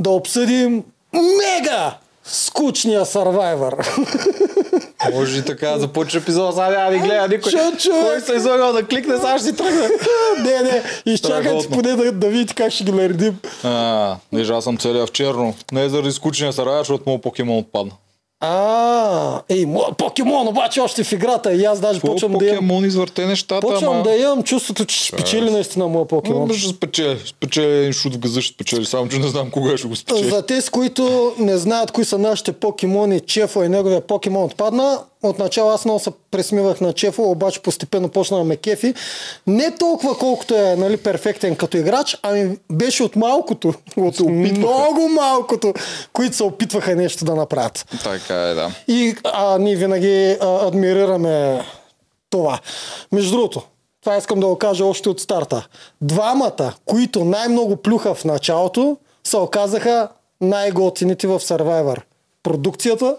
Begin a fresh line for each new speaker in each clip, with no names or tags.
да обсъдим мега скучния Survivor.
Може и така, започва епизода, сега няма да ги гледа никой.
Чу, чу.
Кой се излагал да кликне, сега ще си тръгне.
не, не, изчакайте поне да, да видите как ще ги наредим.
А, виж, аз съм целия в черно. Не е заради скучния сарай, защото моят покемон отпадна.
А, ей, покемон обаче още в играта и аз даже
Какво
почвам да имам,
покемон извърте нещата,
почвам
ама...
да имам чувството, че ще спечели наистина моят покемон.
Ама ще спечели. Спечели един шут в газа, ще спечели. Само, че не знам кога ще го спечели.
За тези, които не знаят кои са нашите покемони, Чефо и неговия покемон отпадна, отначало аз много се пресмивах на Чефо, обаче постепенно почна да ме кефи. Не толкова колкото е нали, перфектен като играч, ами беше от малкото, от много малкото, които се опитваха нещо да направят.
Така е, да.
И а, ние винаги а, адмирираме това. Между другото, това искам да го кажа още от старта. Двамата, които най-много плюха в началото, се оказаха най-готините в Survivor. Продукцията,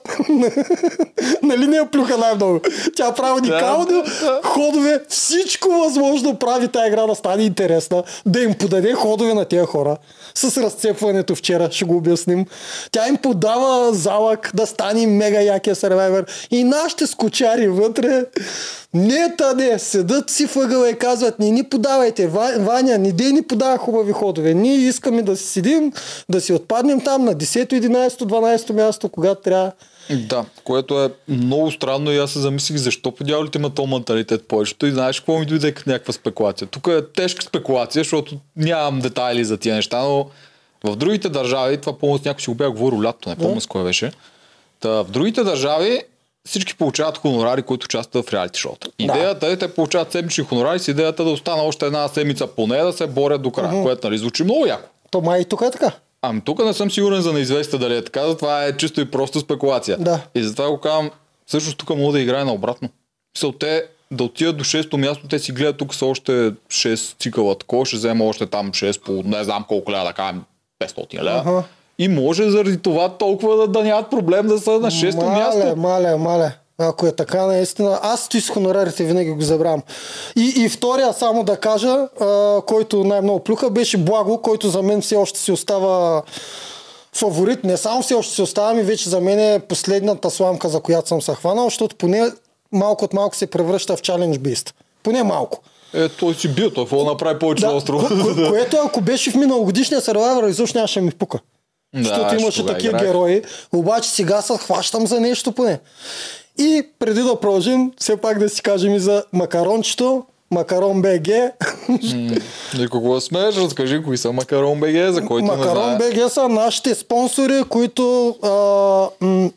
нали не я плюха най-много. Тя прави уникални ходове, всичко възможно прави тази игра да стане интересна, да им подаде ходове на тези хора. С разцепването вчера, ще го обясним. Тя им подава залък да стане мега якия сервайвер. И нашите скучари вътре, не та не, седат си въгъла и казват, не ни подавайте, Ва- Ваня, не дей ни подава хубави ходове. Ние искаме да си седим, да си отпаднем там на 10, 11, 12 място, когато трябва.
Да, което е много странно и аз се замислих защо по дяволите има то менталитет повечето и знаеш какво ми дойде като някаква спекулация. Тук е тежка спекулация, защото нямам детайли за тия неща, но в другите държави, това с някой си го бях говорил лято, не помня с кое беше. Та, в другите държави всички получават хонорари, които участват в реалити шоута. Идеята е, те получават седмични хонорари с идеята да остана още една седмица поне да се борят до края, което нали, звучи много яко.
То май и тук е така.
Ами тук не съм сигурен за неизвестите дали е така, затова е чисто и просто спекулация.
Да.
И затова го казвам, всъщност тук мога да играе наобратно. Мисъл, те да отидат до 6-то място, те си гледат тук са още 6 цикъла такова, ще взема още там 6 по не знам колко лева, да кажем 500 лева.
Аха.
И може заради това толкова да, да нямат проблем да са на 6-то
мале,
място.
Мале, мале. Ако е така, наистина. Аз стои с хонорарите винаги го забравям. И, и втория, само да кажа, а, който най-много плюха, беше Благо, който за мен все още си остава фаворит. Не само все още си остава, ми вече за мен е последната сламка, за която съм се хванал, защото поне малко от малко се превръща в Challenge Beast. Поне малко.
Е, той си бил, той какво да направи повече на острова.
ко- ко- което ако беше в миналогодишния Survivor, изобщо нямаше да ми пука.
Да,
Защото имаше такива
играе.
герои. Обаче сега се хващам за нещо поне. И преди да продължим, все пак да си кажем и за макарончето. Макарон БГ.
И какво смееш, разкажи кои са Макарон БГ, за който
Макарон. БГ са нашите спонсори, които а, м,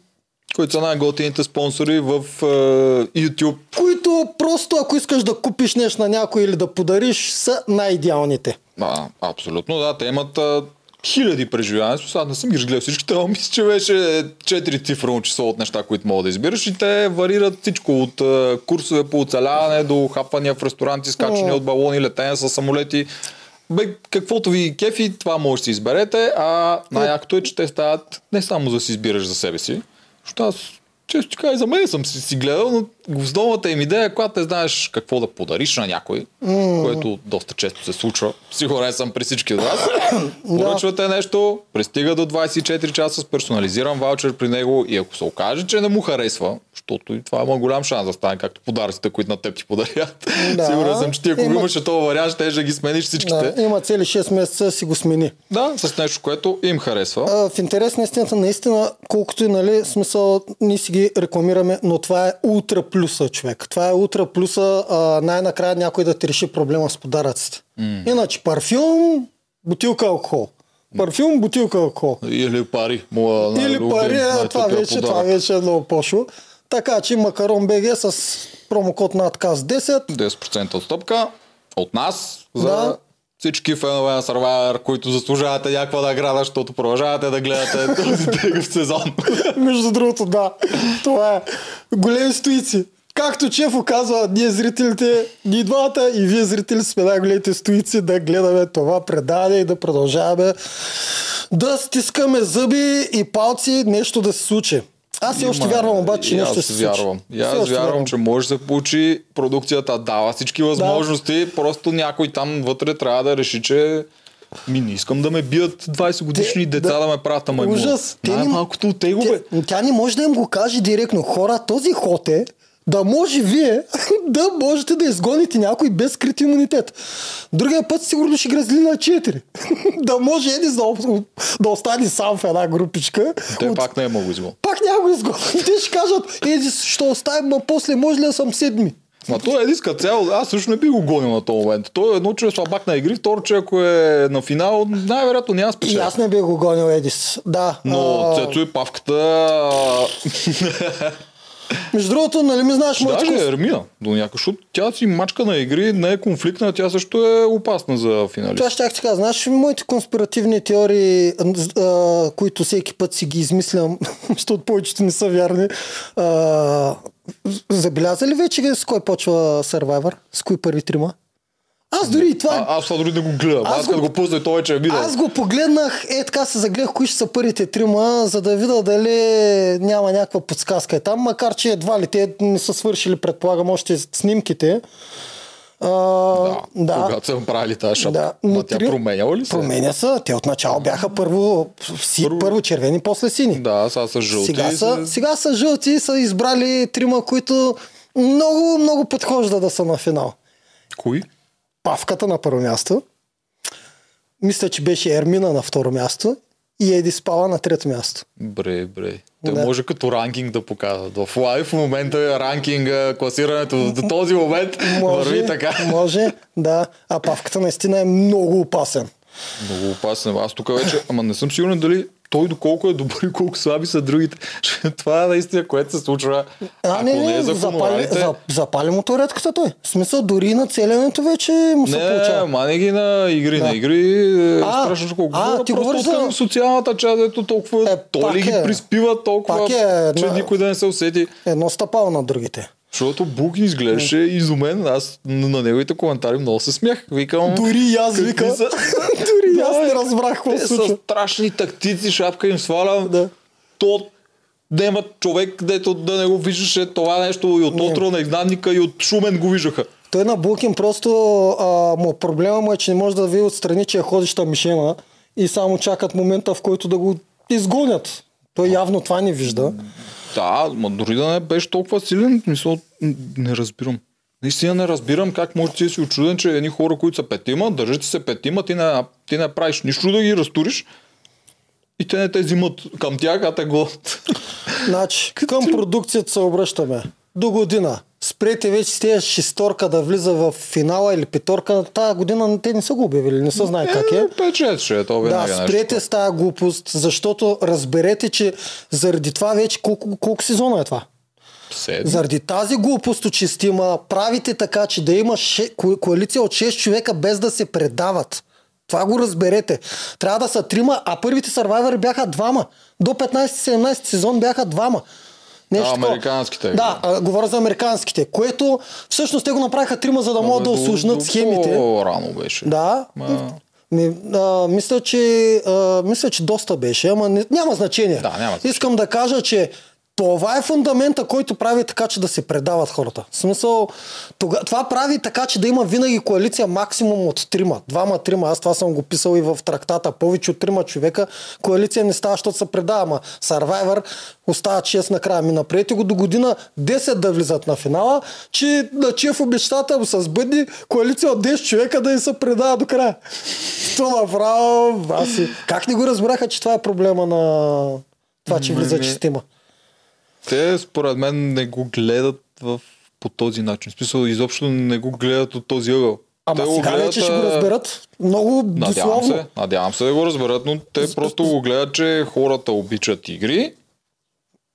Които са най-готините спонсори в е, YouTube.
които просто ако искаш да купиш нещо на някой или да подариш, са най-идеалните.
А, абсолютно, да. Те имат хиляди преживявания. Сега не съм ги разгледал всичките, но мисля, че беше четири цифрено число от неща, които мога да избираш. И те варират всичко от курсове по оцеляване до хапвания в ресторанти, скачания
О.
от балони, летения с самолети. Бе, каквото ви кефи, това може да си изберете, а най-якото е, че те стават не само за да си избираш за себе си, защото аз често ти кажа, и за мен съм си, си гледал, но основната им идея, е, когато не знаеш какво да подариш на някой, mm. което доста често се случва, сигурен съм при всички от вас, поръчвате нещо, пристига до 24 часа с персонализиран ваучер при него и ако се окаже, че не му харесва, защото и това има голям шанс да стане, както подаръците, които на теб ти подарят.
Да.
Сигурен съм, че ти ако
Има-
имаше този вариант, ще да ги смениш всичките.
Да, има цели 6 месеца да си го смени.
Да, с нещо, което им харесва.
А, в интерес на истината, наистина, колкото и нали, смисъл, ние си ги рекламираме, но това е ултра плюса, човек. Това е ултра плюса, а, най-накрая някой да ти реши проблема с подаръците. Mm. Иначе парфюм, бутилка алкохол. Парфюм, бутилка алкохол.
Или пари. Моя
Или пари, а, това
най-тъпия
вече, това вече е много пошло. Така че Макарон БГ с промокод надказ 10.
10% отстъпка от нас за
Да.
всички фенове на Survivor, които заслужавате някаква награда, защото продължавате да гледате този тегъв сезон.
Между другото, да. Това е. Големи стоици. Както Чефо казва, ние зрителите, ние двамата и вие зрители сме най-големите стоици да гледаме това предаване и да продължаваме да стискаме зъби и палци нещо да се случи. Аз все още вярвам обаче, че нещо ще се случи.
вярвам. И аз
още
вярвам, че може да се получи. Продукцията дава всички възможности, просто някой там вътре трябва да реши, че Ми не искам да ме бият 20 годишни
Те-
деца
да-
да, ме правят маймун.
Ужас.
Най-малкото от него, бе.
Тя, тя не може да им го каже директно. Хора, този ход е да може вие да можете да изгоните някой без скрит имунитет. Другия път сигурно ще грезли на 4. да може Едис да, да остане сам в една групичка.
Те
От-
пак не е много извън.
пак няма го изгонят. Те ще кажат, Едис ще оставим, а после може ли да съм седми?
Ма той е диска цял, аз също не би го гонил на този момент. Той е едно, че е слабак на игри, второ, че ако е на финал, най-вероятно няма
И
спечели.
аз не бих го гонил Едис. Да.
Но
а,
Цецо и Павката...
Между другото, нали ми знаеш моите
Даже е Ермина до някакъв, защото тя си мачка на игри, не е конфликтна, тя също е опасна за финалист.
Това ще ти кажа. Знаеш моите конспиративни теории, а, които всеки път си ги измислям, защото повечето не са вярни. А, забеляза ли вече с кой почва Survivor? С кои първи трима? Аз дори и това...
А, аз това дори не го гледам.
Аз
Аз,
го-
го пусна, той вече е видал.
Аз го погледнах, е така се загледах кои ще са първите трима, за да видя дали няма някаква подсказка е там, макар че едва ли те не са свършили, предполагам, още снимките. А,
да,
да.
Когато са правили тази шапка.
Да,
Да,
но
тя
три-
променяла ли се?
Променя се. Те отначало бяха първо, си, първо...
Първо-
червени, после сини.
Да, сега са жълти.
сега,
и
са,
се-
сега са жълти и са избрали трима, които много, много подхожда да са на финал.
Кои?
Павката на първо място. Мисля, че беше Ермина на второ място и Еди Спала на трето място.
Бре, бре. Те
Да.
може като ранкинг да показват. В лайв в момента е ранкинга, класирането до този момент върви така.
Може, да. А Павката наистина е много опасен.
Много опасен. Аз тук вече, ама не съм сигурен дали той доколко е добър и колко слаби са другите. Това е наистина, което се случва.
А, не,
не,
не,
е за
запали, за, запали му туретката той. В смисъл, дори на целенето вече му се
Не,
получава.
мане ги на игри.
Да.
На игри е
А,
страшно колко.
а,
Говоря
ти говориш за-
социалната част, ето толкова.
Е,
той ли ги
е.
приспива толкова,
е,
че
на-
никой да не се усети.
Едно стъпало на другите.
Защото Бук изглеждаше изумен. Аз на неговите коментари много се смях. Викам,
Дори и аз
какви
вика.
са-
Дори и аз
Да,
не разбрах какво се случва.
страшни тактици, шапка им свалям.
Да.
То няма човек, дето да не го виждаше това нещо и от
Не.
утро на изнадника и от Шумен го виждаха.
Той на Букин просто а, му проблема му е, че не може да види отстрани, че е ходеща мишена и само чакат момента, в който да го изгонят. Той явно това не вижда.
Да, ма дори да не беше толкова силен, мисъл, не разбирам. Наистина не разбирам как може ти да си очуден, че едни хора, които са петима, държат се петима, ти не, ти не правиш нищо да ги разтуриш и те не те взимат към тях, а те гонят.
Значи, към продукцията се обръщаме. До година. Спрете вече с тези шесторка да влиза в финала или петорка. Тая година те не са го обявили, не са знае как е.
Печет ще е, то
Да,
нещо.
спрете с тази глупост, защото разберете, че заради това вече колко, колко сезона е това?
Седми.
Заради тази глупост чистима правите така, че да има ше, ко- коалиция от 6 човека без да се предават. Това го разберете. Трябва да са трима, а първите сървайвери бяха двама. До 15-17 сезон бяха двама. Нещо
А, американските.
Да, а, говоря за американските, което всъщност те го направиха трима, за да могат да осложнат схемите.
По-рано беше.
Да.
Ма-
Ми, а, мисля, че, а, мисля, че доста беше, ама не, няма значение.
Да, няма значение.
Искам да кажа, че това е фундамента, който прави така, че да се предават хората. В смисъл, тога, това прави така, че да има винаги коалиция максимум от трима. Двама, трима. Аз това съм го писал и в трактата. Повече от трима човека коалиция не става, защото се предава. Ама Survivor остават 6 накрая. Ми напред го до година 10 да влизат на финала, че на чеф обещата му с бъдни коалиция от 10 човека да им се предава до края. Това направо, аз. Как не го разбраха, че това е проблема на това, че влиза
Ми,
чистима?
Те, според мен, не го гледат в, по този начин. В смисъл, изобщо не го гледат от този ъгъл.
Ама
те
сега вече ще го разберат. Много
Надявам
дословно.
се, надявам се да го разберат, но те просто го гледат, че хората обичат игри.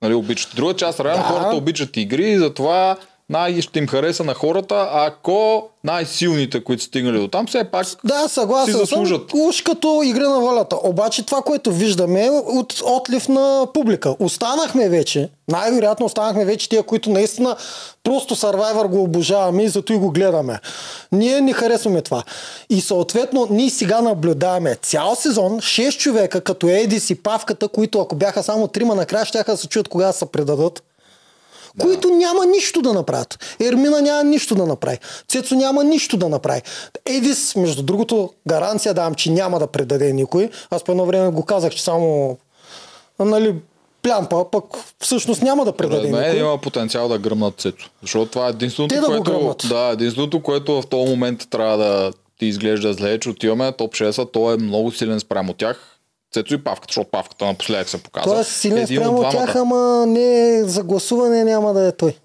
Нали, обичат. Друга част, реално
Да.
хората обичат игри и затова най- ще им хареса на хората, ако най-силните, които стигнали до там, все пак
Да, съгласен
си
съм.
заслужат.
Уж като игра на волята. Обаче това, което виждаме е от отлив на публика. Останахме вече, най-вероятно останахме вече тия, които наистина просто Survivor го обожаваме и зато и го гледаме. Ние не харесваме това. И съответно, ние сега наблюдаваме цял сезон 6 човека, като Едис и Павката, които ако бяха само трима накрая, ще да се чуят кога да се предадат. Които няма нищо да направят. Ермина няма нищо да направи. Цецо няма нищо да направи. Едис, между другото, гаранция давам, че няма да предаде никой. Аз по едно време го казах, че само нали, плямпа, пък всъщност няма да предаде
Според мен
никой.
има потенциал да гръмнат Цецо. Защото това е единственото,
Те да го
което, да, единственото, което в този момент трябва да ти изглежда зле, е, че отиваме на топ 6, той е много силен спрямо тях. Цецо и Павката, защото Павката напоследък се показа.
Той е силен
Един от
спрямо
двамата.
тях, ама не за гласуване няма да е той.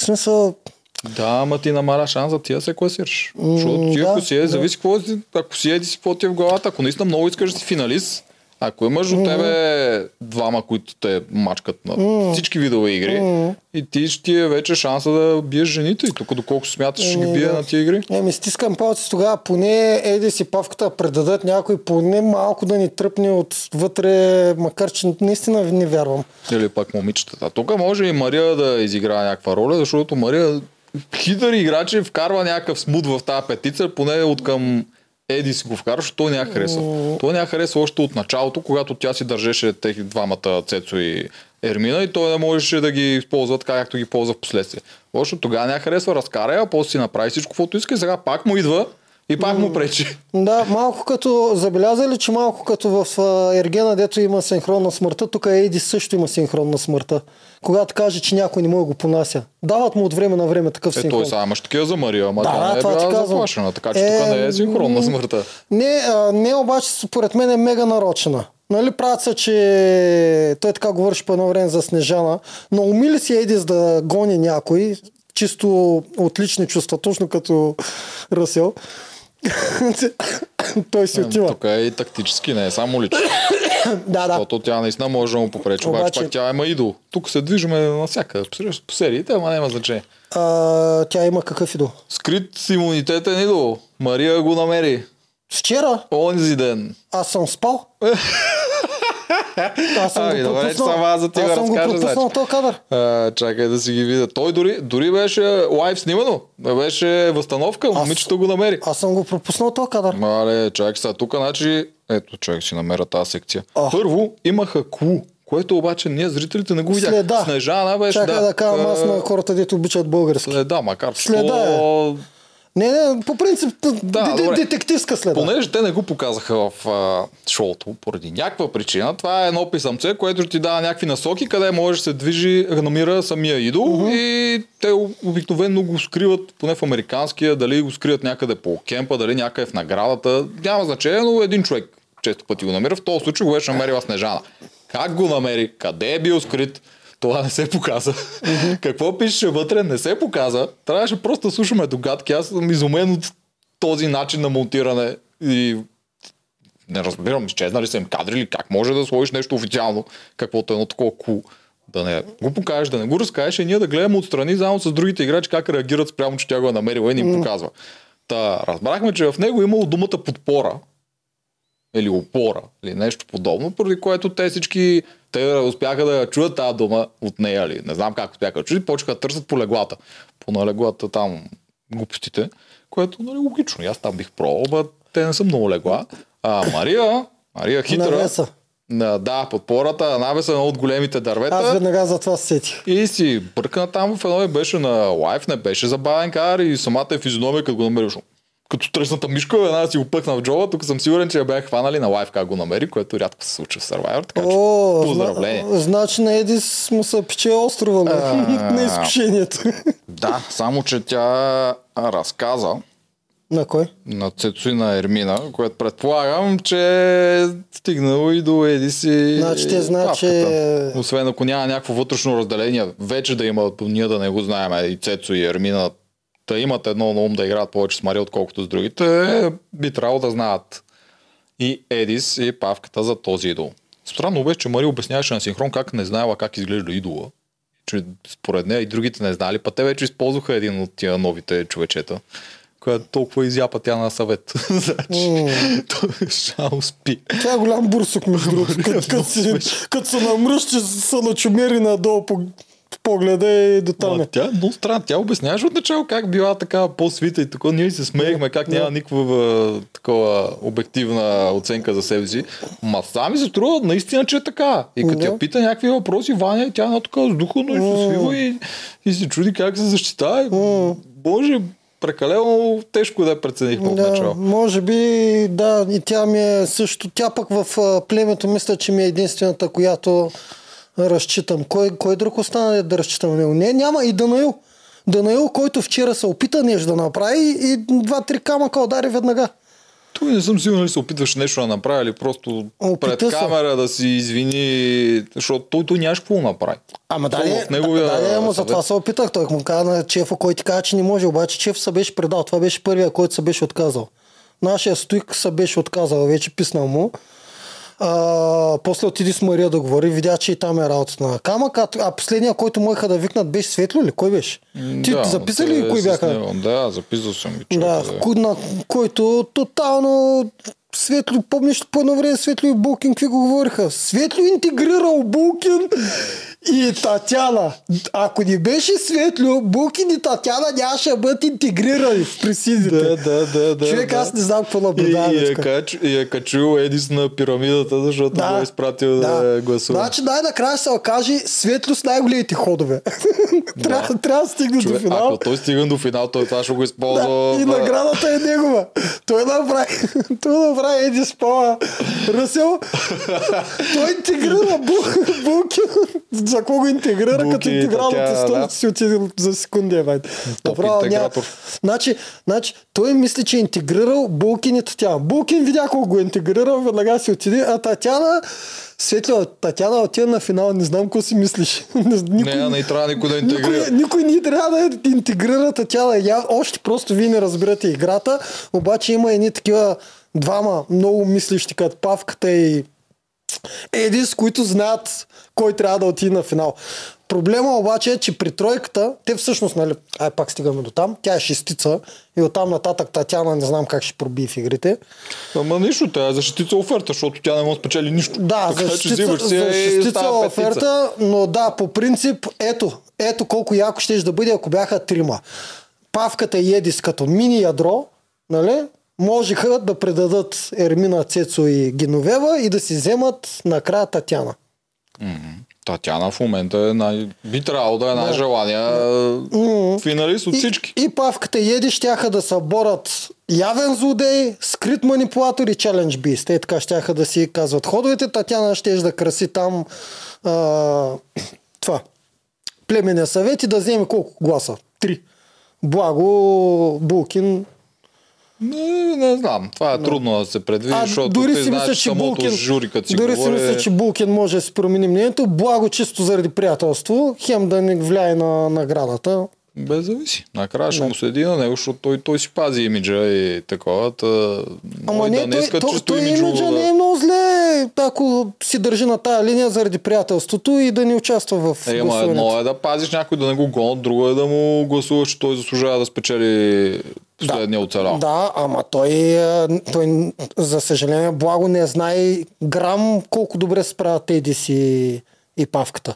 В смисъл,
Да, ама ти намаля шанс за ти да се класираш. Защото ти
да,
ако си е,
да.
зависи какво ако си еди си какво ти е в главата, ако наистина много искаш да си финалист, ако имаш до тебе двама, които те мачкат на всички видове игри, и ти ще ти е вече шанса да биеш жените. И тук доколко смяташ, ще ги бие на тия игри.
Еми, стискам палци тогава, поне Еди си павката предадат някой, поне малко да ни тръпне отвътре, макар че наистина не вярвам.
Или пък момичетата. Тук може и Мария да изиграе някаква роля, защото Мария хитър играч и вкарва някакъв смут в тази петица, поне от към Еди си го вкара, защото той няма харесва. Той няма харесва още от началото, когато тя си държеше тех двамата Цецо и Ермина и той не можеше да ги използва така, както ги ползва в последствие. Още тогава няма харесва, разкара я, после си направи всичко, което иска и сега пак му идва и пак му пречи.
Да, малко като, забелязали, че малко като в Ергена, дето има синхронна смъртта, тук Еди също има синхронна смъртта. Когато каже, че някой не може да го понася. Дават му от време на време такъв
Е,
синхрон.
той сега имаш такива за Мария, ама
Да,
тя не е
това
била заплашена, така че
Е,
тук не е синхронна
м,
смъртта.
Не, а, не обаче според мен е мега нарочена. Нали правят се, че той така говореше по едно време за Снежана, но умили си Едис да гони някой, чисто отлични чувства, точно като Ръсел. той си отива.
Тук е и тактически, не е само лично.
Да, да.
Защото тя наистина може да му попречи, обаче,
Обаче-
пак тя има идол. Тук се движиме навсякъде, по- сериите, ама няма значение.
А, тя има какъв идол?
Скрит имунитетен идол. Мария го намери.
Вчера
Онзи ден.
аз съм спал. Аз съм
Ами,
го
добре, че само аз за ти го
аз съм го
разкажа,
пропуснал
значи.
този кадър.
А, чакай да си ги видя. Той дори, дори беше лайв снимано. Беше възстановка. Момичето го намери.
Аз съм го пропуснал този кадър.
Мале, чакай сега. Тук, значи, ето, човек си намеря тази секция.
Ох.
Първо имаха клу, което обаче ние зрителите не го видяхме.
Следа.
Снежана беше,
Чакай да, кажам аз
а,
на хората, дето обичат български.
Следа, макар
Следа е. Не, не, по принцип
Да,
д- детективска следа.
Понеже те не го показаха в а, шоуто, поради някаква причина, това е едно писъмце, което ти дава някакви насоки, къде може да се движи, намира самия идол и те обикновено го скриват, поне в американския, дали го скриват някъде по кемпа, дали някъде в наградата, няма значение, но един човек често пъти го намира. В този случай го беше намерила Снежана. Как го намери? Къде е бил скрит? Това не се показа. Какво пишеше вътре, не се показа. Трябваше просто да слушаме догадки. Аз съм изумен от този начин на монтиране и не разбирам, изчезнали са им кадри или как може да сложиш нещо официално, каквото е едно такова кул. Да не го покажеш, да не го разкажеш и ние да гледаме отстрани заедно с другите играчи как реагират спрямо, че тя го е намерила и ни им показва. Та, разбрахме, че в него е имало думата подпора или опора, или нещо подобно, поради което те всички, те успяха да чуят тази дума от нея, ли. не знам как успяха да чуят, почнаха да търсят по леглата. По на леглата там глупостите, което нали, логично. Аз там бих пробвал, те не са много легла. А Мария, Мария хитра.
Навеса.
На, да, подпората, навеса на от големите дървета.
Аз веднага за това се сетих.
И си бъркна там в едно беше на лайф, не беше забавен кар и самата е физиономия, като го намериш. Като тресната мишка, една си го пъхна в джоба, тук съм сигурен, че я бях хванали на лайф как го намери, което рядко се случва в Survivor, така че
О,
поздравление.
зна- значи на Едис му се пече острова на, на изкушението.
Да, само че тя разказа
на кой?
на Цецо и на Ермина, което предполагам, че е стигнало и до Еди си.
Значи те знаят, че-
папката. Освен ако няма някакво вътрешно разделение, вече да има, ние да не го знаем, и Цецо и Ермина да имат едно на ум да играят повече с Мария, отколкото с другите, би трябвало да знаят и Едис и Павката за този идол. Странно беше, че Мария обясняваше на синхрон как не знаела как изглежда идола. Че според нея и другите не знали, па те вече използваха един от тия новите човечета, която толкова изяпа тя на съвет. значи, той шал спи.
Тя е голям бурсук, между другото. Като се намръщи, са начумери надолу по, погледа и до там.
Ма,
е.
тя е много странна. Тя обясняваше отначало как била така по-свита и така. Ние се смеехме, как няма никаква такова обективна оценка за себе си. Ма сами се струва наистина, че е така. И като я пита някакви въпроси, Ваня, тя е една така сдухано и се свива и, и се чуди как се защитава. Боже, прекалено тежко да я преценихме
Да,
отначало.
може би, да, и тя ми е също. Тя пък в племето мисля, че ми е единствената, която разчитам. Кой, кой друг остана да разчитам на него? Не, няма и Данаил. Данаил, който вчера се опита нещо да направи и два-три камъка удари веднага.
Той не съм сигурен се опитваше нещо да направи или просто
Опита
пред
се.
камера да си извини, защото той, той нямаше какво да направи.
Ама да,
в неговия
да, да, ама за това се опитах. Той му каза на Чефа, който ти каза, че не може, обаче Чеф се беше предал. Това беше първия, който се беше отказал. Нашия стойк се беше отказал, вече писнал му. А, после отиди с Мария да говори, видя, че и там е работата на камък, а, а последния, който можеха да викнат, беше Светло ли? Кой беше? Ти
Да,
записа ли кои
с
бяха?
него. Да, записал съм ги.
Да, ко- на който тотално Светло, помниш по едно време Светло и Булкин какви го говориха? Светло интегрирал Булкин и Татяна. Ако не беше Светло, Булкин и Татяна нямаше да бъдат интегрирани в присидите.
Да, да, да, да.
Човек,
да.
аз не знам какво
И,
наблюдавам.
и, е кач, и е качил Едис на пирамидата, защото го е изпратил да, гласува.
Значи най-накрая ще се окаже Светло с най-големите ходове. трябва, трябва да стигне до
Човек,
финал.
ако той стига до финал, той това ще го използва.
Да, и наградата е негова. Той направи, той направи Еди Спала. Ръсел, той интегрира Бу- Булкин. За кого го интегрира,
Булки
като интегралната стойност
да.
си отиде за секунди.
Топ
Направо няма-. Значи, значи, той мисли, че е интегрирал Булкин и Татяна. Булкин видя колко го е интегрирал, веднага си отиде, а Татяна Светло, Татяна отида на финал, не знам какво си мислиш. Никой,
Не, не трябва никой да интегрира.
никой, никой не трябва да интегрира Татяна. Я, още просто вие не разбирате играта, обаче има едни такива двама много мислещи, като Павката и Едис, които знаят кой трябва да отиде на финал. Проблема обаче е, че при тройката, те всъщност, нали, ай пак стигаме до там, тя е шестица и оттам нататък Татяна не знам как ще пробие в игрите.
Ама нищо, тя е защитица оферта, защото тя не може да спечели нищо.
Да,
така
за
че
шестица,
взимаш си
за
и
шестица
става петица.
оферта, но да, по принцип, ето, ето колко яко ще да бъде, ако бяха трима. Павката и Едис като мини ядро, нали, можеха да предадат Ермина, Цецо и Геновева и да си вземат накрая Татяна.
Татяна в момента е най... би трябвало да е най-желания финалист от всички.
И, и Павката и Еди щяха да се борят явен злодей, скрит манипулатор и челендж бист. Те така щяха да си казват ходовете. Татяна ще да краси там а, това. Племенния съвет и да вземе колко гласа? Три. Благо Булкин.
Не, не знам. Това е трудно да се предвиди,
А,
защото
дори
ти
си
знаеш,
мисля, че
самото
Булкин,
жури, като си
дори си
говори,
мисля, че Булкин може да си промени мнението. Благо чисто заради приятелство, хем да не влияе на наградата.
без зависи. Накрая ще му седи на него, защото той, той си пази имиджа и такова. Та...
Ама не,
да не
той,
иска
той,
чисто
той
имиджово
имиджа
да...
не е много зле, ако си държи на тая линия заради приятелството и да не участва в
Е, ама едно е да пазиш някой да не го гонят, друго е да му гласуваш, че той заслужава да спечели последния оцелял.
Да, ама той, а, той, за съжаление, благо не знае грам колко добре справят Едис и, и Павката.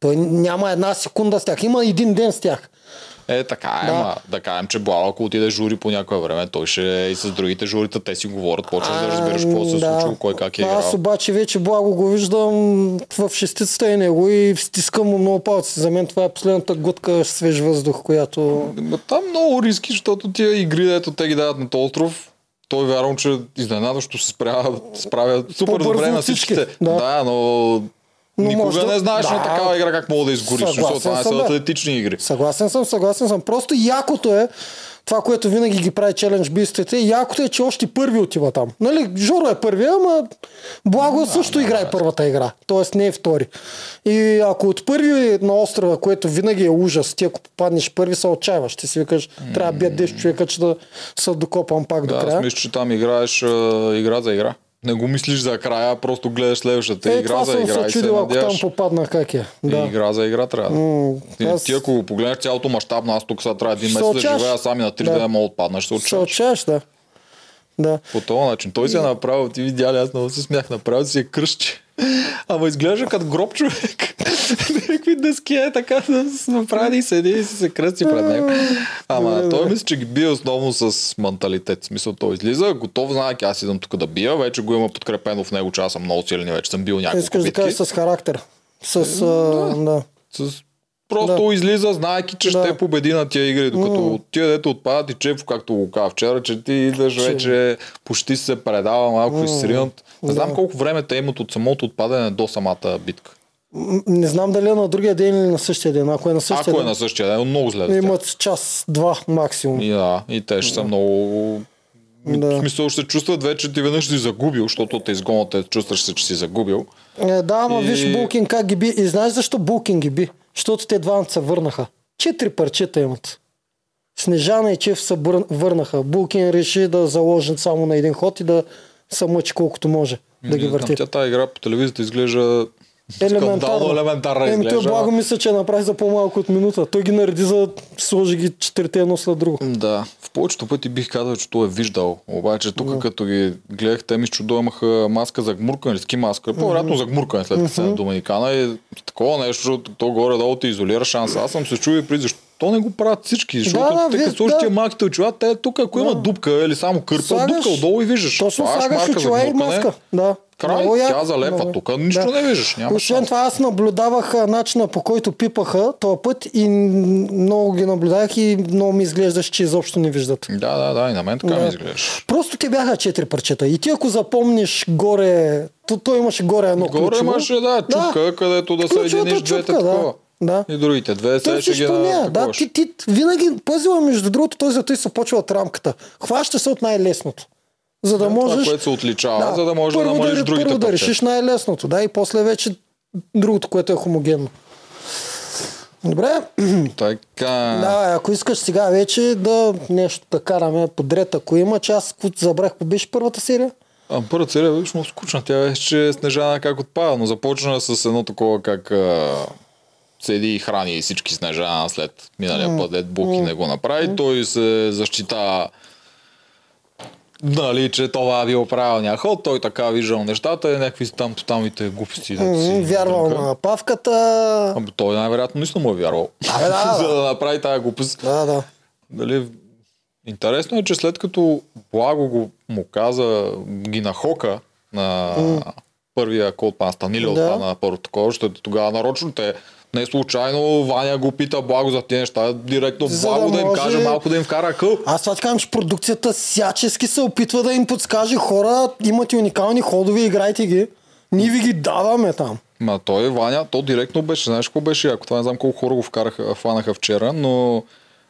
Той няма една секунда с тях. Има един ден с тях.
Е, така е,
Да.
да. ма да кажем, че Блал, ако отиде жури по някое време, той ще е и с другите журита, те си говорят, почваш да разбираш какво се е
да.
случило, кой как е играл.
Аз обаче вече благо го виждам в шестицата и него и стискам му много палци. За мен това е последната глътка свеж въздух, която...
Там много риски, защото тия игри, дето те ги дават на този остров, той вярвам, че изненадващо се справя, справя супер
По-бързо
добре на всичките.
да.
Да, но,
Но
никога
може да-
не знаеш
да.
на такава игра как мога да изгориш, защото
Съгласен
това
съм,
са
да.
атлетични игри.
Съгласен съм, съгласен съм. Просто якото е, това, което винаги ги прави челендж бистите, якото е, че още първи отива там. Нали, Жоро е първия, ама Благо също играе първата игра. Тоест не е втори. И ако от първи на острова, което винаги е ужас, ти ако попаднеш първи, се отчаиваш. Ще си викаш, трябва да бият 10 човека, че да се докопам пак до
Да, аз
края.
мисля, че там играеш игра за игра. Не го мислиш за края, просто гледаш следващата
Е,
игра за
съм
игра
се
и се
чудил, ако там попадна как е.
И
Да.
игра за игра трябва.
М,
Ти,
аз-
ти ако го погледнеш цялото мащабно, аз тук сега трябва един месец да живея сами на три
Да.
дена мога отпадна, ще се
Се
отчаяш,
да. Да.
По този начин. Той си е направил, ти видя ли, аз много се смях, направил си е кръстче. Ама изглежда като гроб човек. Някакви дъски е така да се направи и седи и се кръсти пред него. Ама той мисля, че ги бие основно с менталитет. В смисъл, той излиза, готов, знае, аз идвам тук да бия, вече го има подкрепено в него, че аз съм много силен вече съм бил няколко
Искаш да
битки.
кажеш с характер. С, а, да.
С... Просто
Да.
излиза, знаеки, че
Да.
ще победи на тия игри, докато
М.
тия дето отпадат и Чефо, както го каза вчера, че ти идваш
Че-
вече почти се предава малко и
М.
сринат. Не знам
Да.
колко време те имат от самото отпадане до самата битка.
Не знам дали е на другия ден или на същия ден. Ако е на същия
Ако е
ден,
на същия ден, много зле.
имат час, два максимум.
И да, и те ще са много...
Да.
В смисъл ще чувстват вече ти веднъж си загубил, защото те изгонят, те чувстваш се, че си загубил.
Е, да, ама
И-
виж Булкин как ги би. И знаеш защо Булкин ги би? Защото те двамата се върнаха. Четири парчета имат. Снежана и Чеф се бър- върнаха. Булкин реши да заложи само на един ход и да се мъчи колкото може да ги върти.
Тя тази игра по телевизията изглежда скандално елементарна
Еми, той благо мисля, че направи за по-малко от минута. Той ги нареди за сложи ги четирите едно след друго.
Да, в повечето пъти бих казал, че той е виждал. Обаче тук като ги гледах, те ми чудо имаха маска за гмуркане, ски маска. По-вероятно за гмуркане след като на Доминикана и такова нещо, то горе-долу те изолира шанса. Аз съм се чуил при защо не го правят всички, защото
Да, да,
те като сложиш
да.
малките очила, те тук, ако има дупка или само кърпа,
Слагаш-
дупка отдолу и виждаш.
Точно
Слагаш
очила и маска. Да.
Край,
Много
тя залепва.
Много.
Тук нищо не виждаш. Няма
Освен
шанс.
това аз наблюдавах начина по който пипаха този път и много ги наблюдавах и много ми изглеждаше, че изобщо не виждат.
Да, да, да, и на мен така
Да.
ми изглеждаш.
Просто те бяха четири парчета. И ти ако запомниш горе, то, той имаше горе едно
Горе
ключово.
имаше, да, чупка, където да
Ключовата
съединиш двете
да.
такова.
Да.
И другите две се ще ги
нея. Да, ти, ти, винаги пъзила, между другото, този той се почва от рамката. Хваща се от най-лесното. За да
Това,
можеш...
което се отличава, за да можеш да намалиш
да,
другите
Първо да решиш най-лесното, да, и после вече другото, което е хомогенно. Добре,
Така.
да, ако искаш сега вече да нещо да караме подред, ако има, че аз забрах, беше първата серия?
А първата серия беше много скучна. Тя беше, Снежана как отпада, но започна с едно такова как а, седи и храни всички Снежана след миналия път, дед Буки не го направи. Той се защита нали, че това е бил правилния ход, той така виждал нещата и някакви там тоталните глупости. дето си
М, Вярвал на павката.
Ами той най-вероятно наистина му е вярвал.
Абе, да, да.
За да направи тази глупост.
Да, да.
Дали... Интересно е, че след като Благо го, му каза, ги нахока на първия код пан Станили
Да.
да. на първото такова, защото тогава нарочно те не случайно Ваня го пита Благо за тези неща, директно
За
Благо
да
да, им
може-
каже малко да им вкара къл.
Аз това ти казвам, че продукцията всячески се опитва да им подскаже хора, имате уникални ходове, играйте ги. Ние ви ги даваме там.
Ма той Ваня, то директно беше, знаеш какво беше, ако това не знам колко хора го вкараха, фанаха вчера, но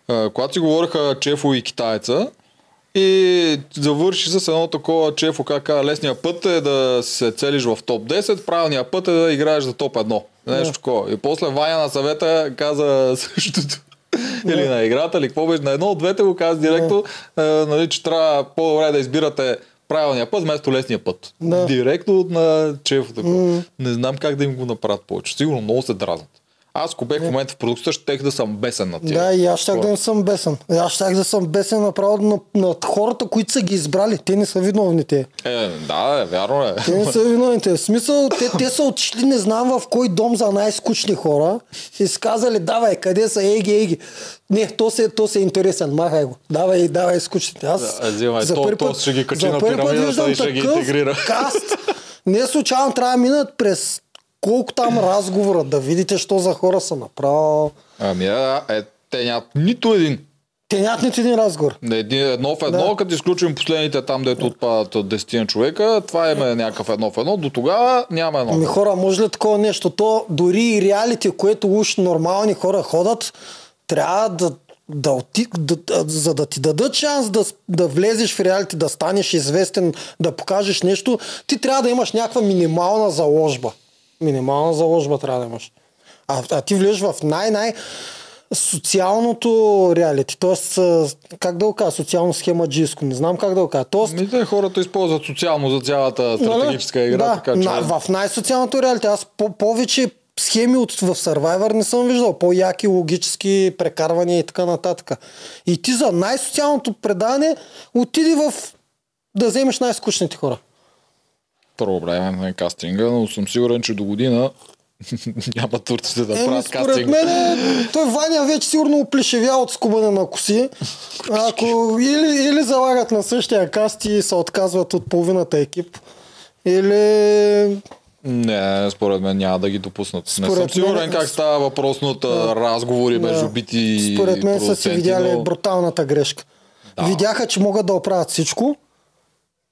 а, когато си говориха Чефо и китайца, и завърши с едно такова Чефо, как каза, лесният път е да се целиш в топ 10, правилният път е да играеш за топ 1. Нещо такова. И после Ваня на съвета каза същото. Или на играта, или какво беше. На едно от двете го каза директно, а, нали, че трябва по-добре да избирате правилния път вместо лесния път.
Да.
Директно на Чефо. Такова. Не знам как да им го направят повече. Сигурно много се дразнат. Аз, ако бех в момента в продукцията, щех да съм бесен на тия.
Да, и аз щях да не съм бесен. Аз щях да съм бесен направо на, над хората, които са ги избрали. Те не са виновни те.
Е, да, е, вярно е.
Те не са виновните. В смисъл, те, те са отишли не знам в кой дом за най-скучни хора и са казали, давай, къде са, еги, еги. Не, то се, то се е интересен, махай го. Давай, давай скучните. Аз
Да, взимай, то-
първи
то ще ги качи
за
на
път
пирамидата и ще ги интегрира.
Каст. Не случайно трябва да минат през колко там разговора, да видите, що за хора са направо.
Ами, да, е, те нямат нито един.
Те нямат нито един разговор.
Не, един, едно в едно,
Да.
като изключим последните там, дето отпадат от 10 човека, това е някакъв едно в едно. До тогава няма едно.
Ами хора, може ли такова нещо? То дори и реалити, което уж нормални хора ходят, трябва да, да, оти, да, за да ти дадат шанс да, да влезеш в реалити, да станеш известен, да покажеш нещо, ти трябва да имаш някаква минимална заложба. Минимална заложба трябва да имаш. А, а ти влезеш в най-най социалното реалити, т.е. как да го кажа, социално схемаджийско, не знам как да го кажа. Тоест,
Ми, те хората използват социално за цялата стратегическа игра,
да,
така че...
на, в най-социалното реалити. Аз по- повече схеми от, в Survivor не съм виждал. По-яки логически прекарвания и така нататък. И ти за най-социалното предаване отиди в да вземеш най-скучните хора.
Проблем на кастинга, но съм сигурен, че до година няма турците да
Еми,
правят
според
кастинг.
мен е, той Ваня вече сигурно оплешевя от скубане на коси. Ако или, или залагат на същия каст и се отказват от половината екип, или
Не, според мен няма да ги допуснат. не
Според
съм сигурен
мен-
как става въпросната разговори между
Да.
бити и
според мен са си видяли
но-
бруталната грешка.
Да.
Видяха, че могат да оправят всичко,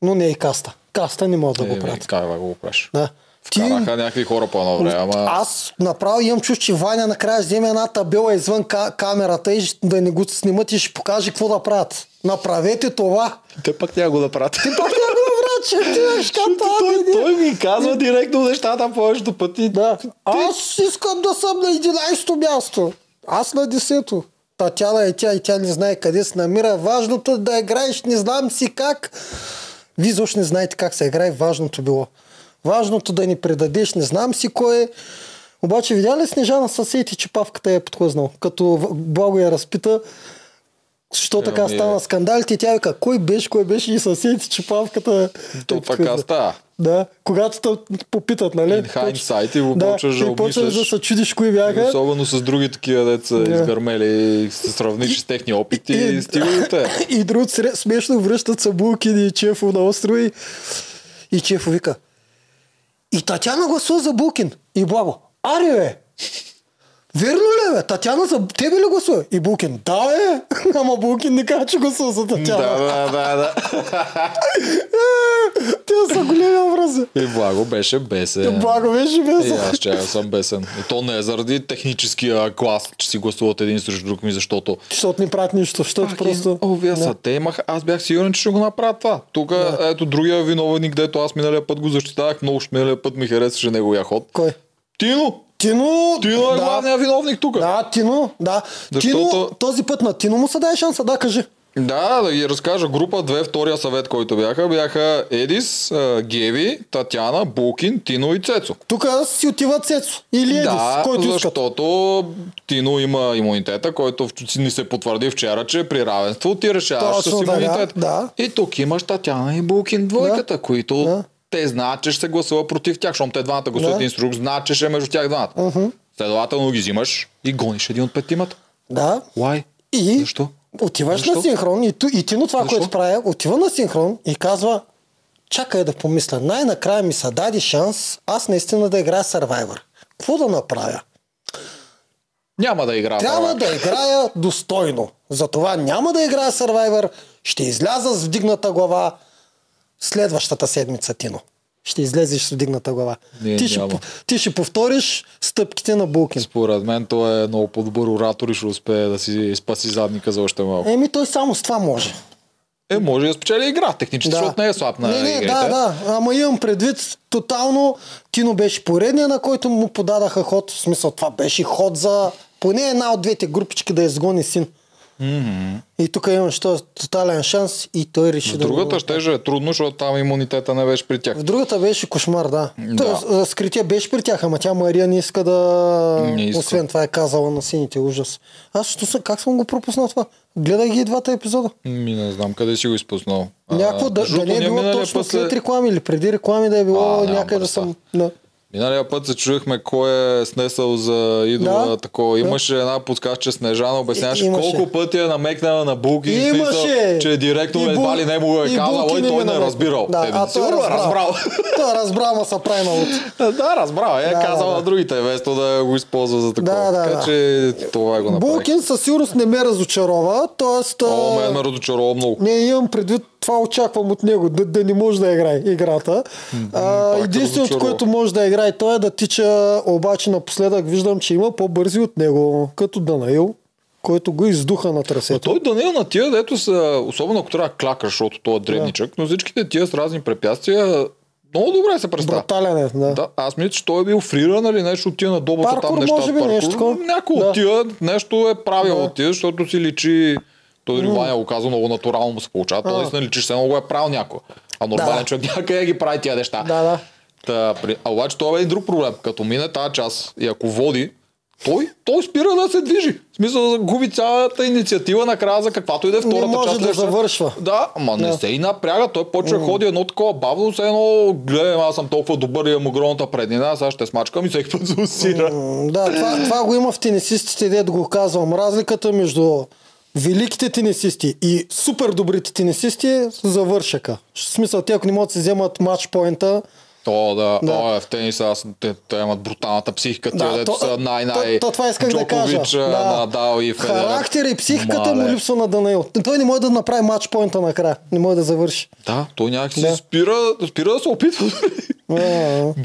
но не и каста. Каста не могат да го
Еми,
правят.
Как да го правиш?
Да. Ти,
Вкараха някакви хора по едно време, ама...
аз направо имам чувство, че Ваня накрая ще вземе една табела извън ка- камерата и да не го снимат и ще покаже какво да правят. Направете това.
Те пък няма го да правят.
Ти пак не го правят, че ти ще
той, той ми казва директно нещата повечето пъти.
Да. Аз искам да съм на 11-то място. Аз на 10-то. Татяна е тя и тя не знае къде се намира. Важното е да играеш, не знам си как. Вие защо не знаете как се играе, важното било. Важното да ни предадеш, не знам си кой е. Обаче видя ли Снежана съседите, че павката я е подхлъзнал? Като Благо я разпита, що така
Ами,
стана скандалите, и тя вика, кой беше, кой беше и съседите, че павката
То
е
така
подхлъзна.
става.
Да, когато те попитат, нали?
In hindsight и го
да,
почваш да
и почваш да
обмисляш.
се чудиш кои бяха.
Особено с други такива деца
Да.
изгърмели и се сравниш с техни опити
И-
и стилите.
И друг смешно връщат се Булкин и Чефо на острова и, и Чефо вика И Татяна гласува за Булкин. И Благо. Аре бе! Верно ли бе? Татяна за тебе ли гласува? И Булкин. Да е! Ама Булкин не каза, че гласува за
Да,
Татяна.
да, да, да.
Те са големи образи.
И Благо беше бесен.
Благо беше
И
без.
аз че съм бесен. И то не е заради техническия клас, че си гласуват един срещу друг ми, защото
Защото не правят нищо, защото просто...
Овия са, те имаха, аз бях сигурен, че ще го направят това. Тук, ето другия виновник, дето аз миналия път го защитавах, много миналия път ми харесваше неговия ход.
Кой?
Тино!
Тино...
Тино е
да.
главният виновник тук.
Да, Тино, да.
Защото-
Тино, този път на Тино му се дай шанса, да, кажи.
Да, да ги разкажа. Група 2, втория съвет, който бяха, бяха Едис, Геви, Татяна, Букин, Тино и Цецо.
Тук си отива Цецо или Едис,
да,
който искат.
защото Тино има имунитета, който ни се потвърди вчера, че при равенство ти решаваш с
Точно, да,
имунитет.
да.
И тук имаш Татяна и Булкин двойката, които
Да.
Те знаят, че ще се гласува против тях, защото те двамата гласуват
Да.
един с друг, знаят, че ще е между тях двамата. Следователно ги взимаш и гониш един от петимата.
Да.
Why?
И
Защо?
отиваш
Защо?
на синхрон и, и Тино това,
Защо?
което прави, отива на синхрон и казва чакай да помисля, най-накрая ми се даде шанс аз наистина да играя Survivor. Какво да направя?
Няма да игра.
Трябва да играя достойно. Затова няма да играя Survivor, ще изляза с вдигната глава следващата седмица, Тино. Ще излезеш с вдигната глава.
Не,
ти, ще,
няма.
ти ще повториш стъпките на Булкин.
Според мен той е много по-добър оратор и ще успее да си спаси задника за още малко.
Еми, той само с това може.
Е, може да спечели игра, технически,
Да.
защото не е слаб на
не, не,
игрите.
да, да. Ама имам предвид, тотално Тино беше поредния, на който му подадаха ход. В смисъл, това беше ход за поне една от двете групички да изгони син.
Мгм.
И тук имаш този тотален шанс и той реши
В
да
другата
го...
щеше е трудно, защото там имунитета не беше при тях.
В другата беше кошмар, да.
Да.
Тоест, скрития беше при тях, ама тя Мария не иска да...
Не иска.
Освен това е казала на сините ужас. Аз що съм, как съм го пропуснал това? Гледай ги двата епизода.
Ми не знам къде си го изпуснал.
Някакво да, да не е било точно
път
след реклами или преди реклами да е било
А,
някъде да съм... Да.
Миналия път се чуехме кой е снесъл за идола
Да.
такова. Имаше една подсказ, че Снежана обясняваше
И- имаше.
колко пъти е намекнала на Булки. в смисъл,
Имаше!
Че директно
И
едва
Бул-
ли не му е
и
казал,
Булкин
ой,
им
той
е
не е разбирал.
Да,
Е,
а той е
е разбрал.
той е разбрал, ма са прави на луд.
да, разбрал. Е,
Да,
казал
да,
на
да.
другите, вместо да го използва за такова.
Да, да,
така
да.
че това го направи.
Булкин със сигурност не ме разочарова, т.е.
О, мен ме разочарова много.
Не, имам предвид, това очаквам от него, да, да не може да играе играта. А, единственото, което може да играе той е да тича, обаче напоследък виждам, че има по-бързи от него, като Данаил, който го издуха на трасето.
Той Данил на тия, дето са, особено ако трябва да клакаш, защото той е дребничък, но всичките тия с разни препятствия много добре се представя.
Брутален е, да.
Да, аз мисля, че той е бил фриран или нещо от тия на добата
Паркур,
там неща.
може би,
паркур.
нещо.
Някой
Да.
от тия нещо е правил
Да.
от тия, защото си личи той дори Ваня го каза, много натурално му се получава. Той наистина личи, че много го е правил някой. А нормален
Да.
човек някъде ги прави тия неща.
Да, да.
Та, при... А обаче това е един друг проблем. Като мине тази част и ако води, той, той спира да се движи. В смисъл, губи цялата инициатива накрая за каквато и да е втората
може
част.
да
следваща.
завършва.
Да, ама не
Да.
се и напряга. Той почва да ходи едно такова бавно, все едно, гледам, аз съм толкова добър и имам огромната преднина, сега ще смачкам и всеки път се усира.
М, Да, това, това го има в тенисистите, дето го казвам. Разликата между великите тенисисти и супер добрите тенисисти завършака. В смисъл, те ако не могат да си вземат матч поинта,
То да,
Да.
О, в тениса аз, те, те имат бруталната психика,
Да,
тия дето
то-
са най-най
то- то това исках да
Джокович,
кажа. Да.
Надал и Федерер.
характер и психиката му
Мале.
липсва на Данаил. Той не може да направи матч поинта накрая. Не може да завърши.
Да, той някакси
Да.
спира, спира да се опитва.
А,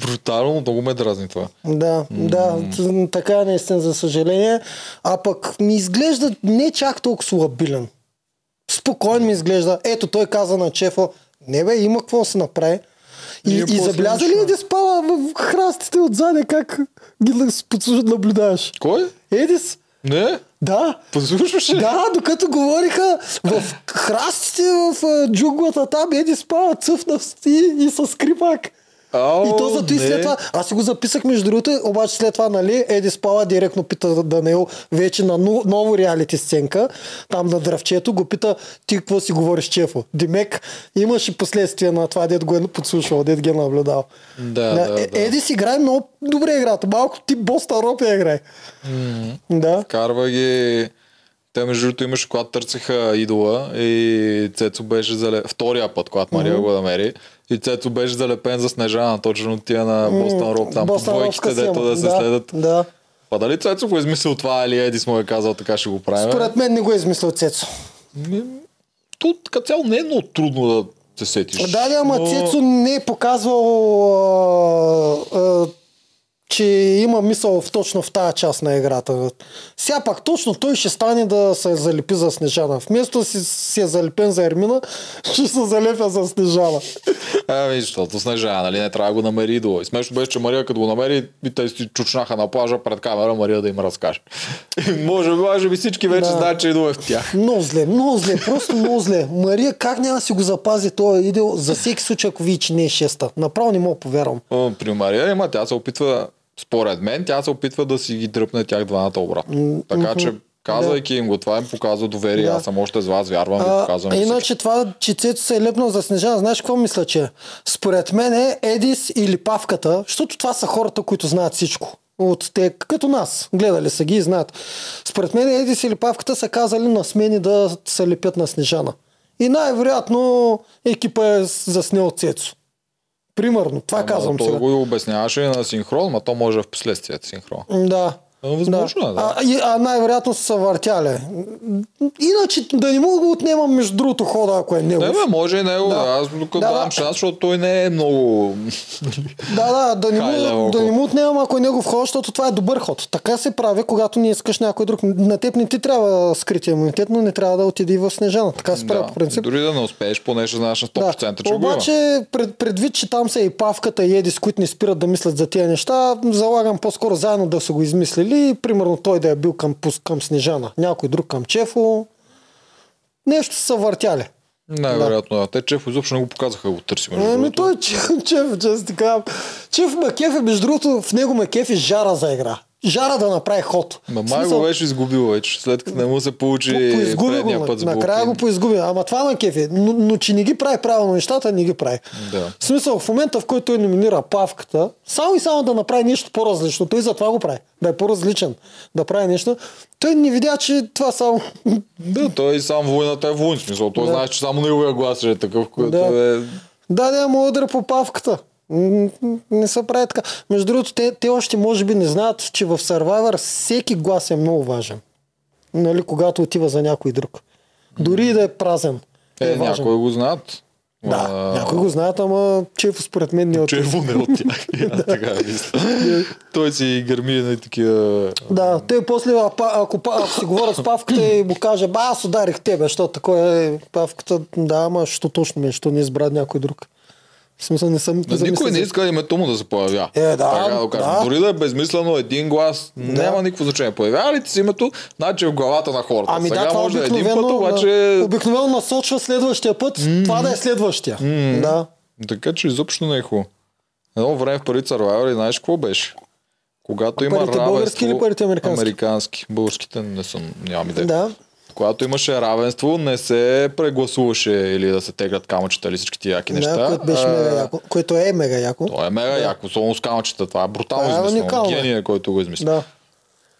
Брутално, много ме дразни това.
Да, да, така е наистина, за съжаление. А пък ми изглежда не чак толкова лабилен. Спокойно ми изглежда. Ето той каза на Чефо, не бе, има какво да се направи. И, и
после
забеляза ли е да в храстите отзаде, как ги наблюдаваш?
Кой?
Едис?
Не?
Да.
Послушваш ли?
Да, докато говориха в храстите в джунглата там, Едис спала цъфна и, и с скрипак.
Ау,
И то зато и след това, аз си го записах между другото, обаче след това, нали, Еди Спала директно пита Данел вече на но- ново реалити сценка, там на дръвчето, го пита ти какво си говориш, Чефо. Димек, имаше последствия на това, дед го е подслушвал, дед ги е наблюдал.
Да, да,
Е-
да.
Еди си играе много добре играта, малко тип Боста Ропия играе. Да.
Карва ги... Те между другото имаше, когато търсеха идола и Цецо беше залепен, втория път, когато Мария го намери, и Цецо беше залепен за Снежана, точно тия на Бостън Роб, там по двойките, дето да се
Да,
следят.
Да.
Па дали Цецо го е измислил това или Едис му е казал така ще го правим?
Според мен не го е измислил Цецо.
То като цяло не е много трудно да се сетиш.
Да, да, ама
но-
Цецо не е показвал, а, а, че има мисъл в, точно в тази част на играта. Сега пак точно той ще стане да се залепи за Снежана. Вместо си, си е залепен за Ермина, ще се залепя за Снежана.
Ами, защото Снежана, нали, не трябва да го намери идола. И смешно беше, че Мария като го намери, и те си чучнаха на плажа пред камера, Мария да им разкаже. Може, може би всички вече
Да.
знаят, че идол е в тях.
Много зле, много зле, просто много зле. Мария как няма да си го запази този идеал за всеки случай, ако види, че не е шеста. Направо не мога повярвам.
При Мария има, тя се опитва, според мен, тя се опитва да си ги дръпне тях двамата обратно. Така че, казвайки им го това, им показва доверие.
Да.
Аз съм още с вас, вярвам ви,
А,
показвам ви
иначе това, че Цецо се е лепнал за Снежана, знаеш какво мисля, че? Според мен е Едис или Павката, защото това са хората, които знаят всичко. От те, като нас. Гледали са ги и знаят. Според мен Едис или Павката са казали на смени да се лепят на Снежана. И най-вероятно екипа е заснел Цецо. Примерно, това
Ама
казвам
той
сега.
го и обясняваше на синхрон, но то може в последствие синхрон.
Да.
Но възможно е, да.
А, а най-вероятно са въртяли. Иначе да не мога да отнемам между другото хода, ако е него.
Не, бе, може и него.
Да.
Да. Аз докато
Да,
давам
да.
шанс, защото той не е много...
Да, да, да не, му, да не му отнемам, ако е негов ход, защото това е добър ход. Така се прави, когато не искаш някой друг. На теб не ти трябва скрития имунитет, но не трябва да отиде и в Снежана. Така се прави
да.
по принцип.
Дори да не успееш, поне ще знаеш на 100%, че го има.
Обаче, пред, предвид, че там са и Павката и Едис, които не спират да мислят за тия неща, залагам по-скоро заедно да са го измислили. Примерно той да е бил към, към Снежана, някой друг към Чефо. Нещо са въртяли.
Най-вероятно, да. Те Чеф изобщо не го показаха, да го търси. между
Еми той е Чеф, Чеф, че си така. Чеф Макеф, между другото, в него Макеф е жара за игра. Жара да направи ход.
Ма май
смисъл,
го беше изгубил вече, след като не му се получи
по-
предния
го,
път с
накрая го поизгуби. Ама това на кефи. Но, но, че не ги прави правилно нещата, не ги прави.
Да.
В смисъл, в момента, в който той номинира Павката, само и само да направи нещо по-различно, той затова го прави. Да е по-различен. Да прави нещо. Той не видя, че това само...
Да, той сам войната е войн, смисъл. Той
Да.
знае, че само неговия глас е такъв, който
Да.
е...
Да, да, му удар по Павката. Не се прави така. Между другото, те, те още може би не знаят, че в Survivor всеки глас е много важен. Нали, когато отива за някой друг. Дори и да е празен.
Е,
важен.
някои го знаят.
Да,
Ма-
някои го знаят, ама Чефо според мен не е от
Черво не от тях. Аз така мисля. Той си гърми на такива...
Да, те после, а, ако, па- ако си говорят с Павката и му каже, ба, аз ударих тебе, защото такова е Павката, да, ама що точно ми е, що не избра някой друг. В смисъл не съм
Но
замислил
никой не иска името му да се появява.
Е, да,
Така да кажем.
да.
Дори да е безмислено един глас, няма никакво значение. Появява ли ти си името, значи е в главата на хората.
Ами
Сега
да, това
може да е един път, обаче...
да, обикновено насочва следващия път, това да е следващия. Да.
Така че изобщо не е хубаво. Едно време в първи Survivor знаеш какво беше? Когато има
парите
равенство...
български или парите американски?
Американски. Българските не съм, нямам идея.
Да.
Когато имаше равенство, не се прегласуваше или да се теглят камъчета или всички тия яки неща.
Да, което беше
А,
мега яко. Което е мега яко.
То е мега яко, особено с камъчета. Това е брутално
Това е
измислено. Гения, който го измисли.
Да.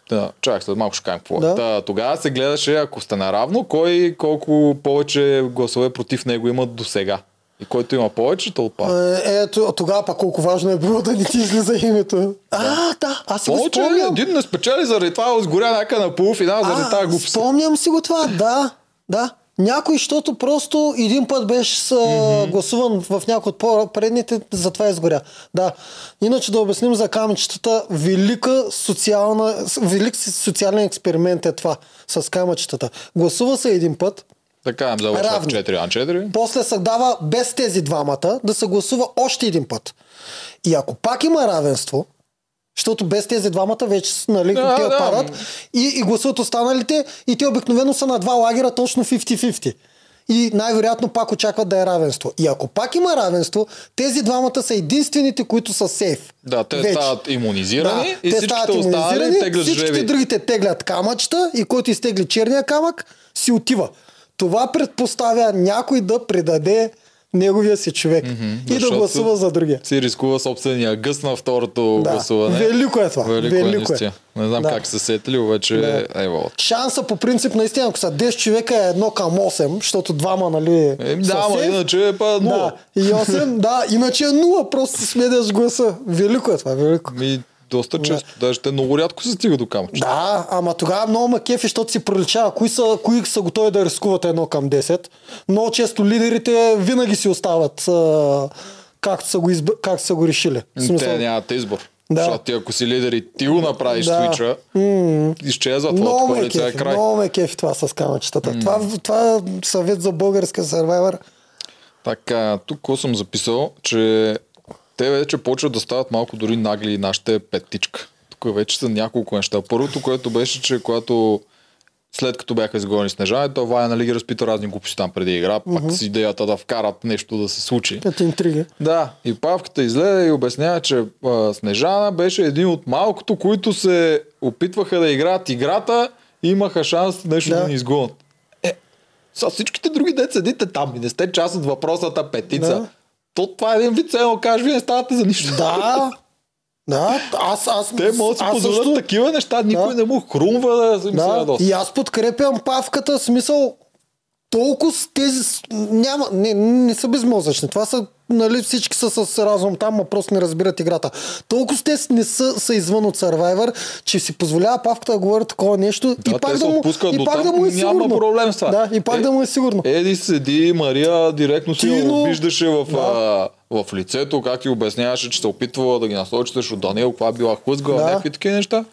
Да, чак след малко ще кажем какво е.
Да.
Та, тогава се гледаше, ако сте наравно, кой колко повече гласове против него имат до сега. И който има повече, отпада.
Е, Ето, тогава пак колко важно е било да не ти излиза името. А, да, аз си го
Повече
спомням.
един не спечели заради това, изгоря някъде на полуфинал заради тази
А,
глупост.
спомням си го това, да, да. Някой, защото просто един път беше с, mm-hmm. гласуван в някой от по-предните, затова изгоря. Да. Иначе да обясним за камъчетата, велика социална, велик социален експеримент е това с камъчетата. Гласува се един път,
Така им завършва
Равни.
4 на 4.
после се дава без тези двамата да се гласува още един път. И ако пак има равенство, защото без тези двамата вече нали,
Да,
те
да.
и, и гласуват останалите и те обикновено са на два лагера точно 50-50. И най-вероятно пак очакват да е равенство. И ако пак има равенство, тези двамата са единствените, които са сейф.
Да, те
Вече.
стават иммунизирани и
те стават
останали
имунизирани,
теглят
всичките
жреби.
другите теглят камъчета и който изтегли черния камък, си отива. Това предпоставя някой да предаде неговия си човек и да гласува за другия.
Си рискува собствения гъс на второто
Да.
гласуване.
Велико е това.
Велико, е,
Велико е.
наистина. Не знам
Да.
как са сетили, обаче
Да.
е вот.
Шанса по принцип наистина, ако са 10 човека е едно към 8, защото двама, нали,
Е, да, ама иначе е па 0.
Да, и 8, да, иначе е 0, просто сменяш гласа. Велико е това, велико.
Ми, доста често. Даже те много рядко се стига до камъчета.
Да, ама тогава много ма кефи, защото си проличава кои са, кои са готови да рискуват едно към 10. Много често лидерите винаги си остават а, както, са го изб... както са го решили. В смисъл,
Те нямат избор.
Да.
Защото ти ако си лидер и ти го направиш
Да.
свича, изчезва
много
твоята
ме
коалиция е край.
много ме кефи това с камъчетата. Това, това е съвет за българска Survivor.
Така, тук съм записал, че те вече почват да стават малко дори нагли нашите петичка. Тук вече са няколко неща. Първото, което беше, че когато след като бяха изгонени Снежана, то Ваня нали ги разпита разни глупости там преди игра, пак с идеята да вкарат нещо да се случи.
Като интрига.
Да, и Павката излезе и обяснява, че а, Снежана беше един от малкото, които се опитваха да играят играта и имаха шанс нещо да,
Да.
ни изгонят. Е, са всичките други деца седите там и не сте част от въпросната петица.
Да.
То това е един вид, едно кажеш, вие не ставате за нищо.
Да, да, аз, аз,
Те могат да си позволят
също-
такива неща, никой
Да.
не му хрумва да им се
Да,
ядоса.
и аз подкрепям павката, смисъл толкова с тези... Няма, не, не са безмозъчни. Това са, нали, всички са с разум там, а просто не разбират играта. Толкова те не са, са извън от Survivor, че си позволява павката да говори такова нещо
Да,
и пак да му, и пак да му е
няма
сигурно.
проблем с това.
Да, и пак
Е,
да му е сигурно.
Еди седи, Мария директно си я
Тино.
обиждаше в,
Да.
а, в лицето, как ти обясняваше, че се опитвала да ги насочи срещу Даниел, каква била хлъзгала,
Да.
някакви такива неща.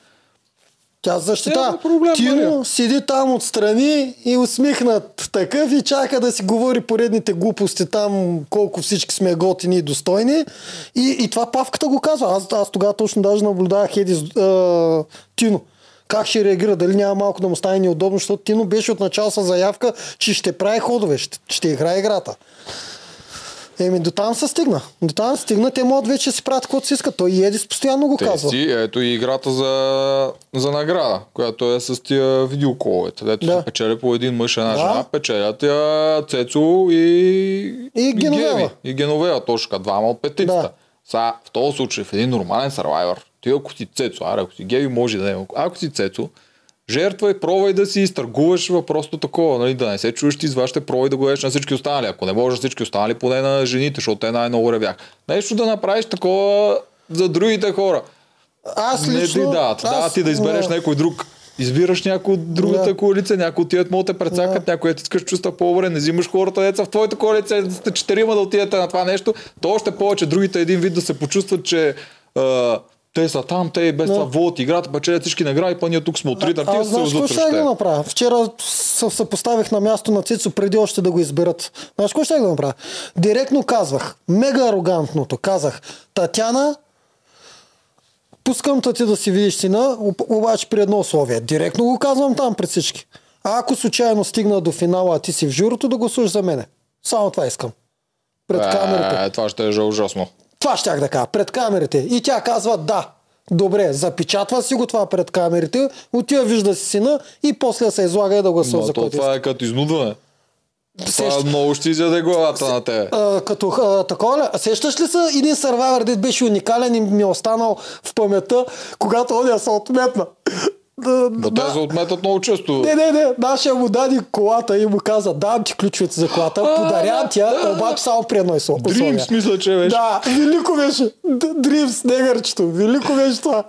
Тя защита.
Проблем,
Тино
Мария.
седи там отстрани и усмихнат такъв и чака да си говори поредните глупости там, колко всички сме готини и достойни. И, и това Павката го казва. Аз, аз тогава точно даже наблюдавах Еди а, Тино. Как ще реагира? Дали няма малко да му стане неудобно, защото Тино беше от начало с заявка, че ще прави ходове, ще, ще играе играта. Еми, до там се стигна. До там се стигна. Те могат вече си правят каквото си искат. Той и Едис постоянно го
Те
казва.
си, ето и играта за, за награда, която е с тия видеоколовете. Дето
Да.
се печели по един мъж, една
Да.
жена, печелят я Цецо и,
И Геновева.
Геви. И Геновева, точно така, двама от петицата.
Да.
Сега, в този случай, в един нормален сървайвър, ти ако си Цецо, аре, ако си Геви, може да е. Ако си Цецо, жертвай, пробвай да си изтъргуваш въпросто такова, нали, да не се чуеш ти с вашите, пробвай да го дадеш на всички останали. Ако не можеш всички останали, поне на жените, защото те най-много ревях. Нещо да направиш такова за другите хора.
Аз
Не
лично...
ти дават.
аз-
Да, ти да избереш
да.
някой друг. Избираш някой от другата
Да.
коалиция, някой от тият могат да те прецакат, някой да ти искаш чувства по-добре, не взимаш хората, деца в твоята коалиция, сте четирима да отидете на това нещо, то още повече другите един вид да се почувстват, че а, те са там, те и без това водят играта, печелят всички награди, па ние тук сме от три да
Аз
се
какво
вздут
ще да
теб.
направя? Вчера се съпоставих на място на Цицо преди още да го изберат. Знаеш какво ще да направя? Директно казвах, мега арогантното, казах, Татяна, пускам те да си видиш сина, об- обаче при едно условие. Директно го казвам там пред всички. А ако случайно стигна до финала, а ти си в журото, да гласуваш за мене. Само това искам. Пред камерите.
Е, това ще е ужасно.
Това щях да кажа, пред камерите. И тя казва да. Добре, запечатва си го това пред камерите, отива вижда си сина и после се излага и да гласува за който
това е като изнудване.
Сеща-
Това много ще изяде главата на те.
А, като а, такова ли? Сещаш ли се един Survivor, дед беше уникален и ми е останал в паметта, когато он я се отметна. Да,
Но
да.
те отметат много често.
Не, не, не, нашия му даде колата и му каза, давам ти ключовете за колата,
А,
подарявам ти
да, да.
обаче само при едно условие.
Dreams, мисля, че беше.
Да, велико беше. Дримс, негърчето. Велико беше това.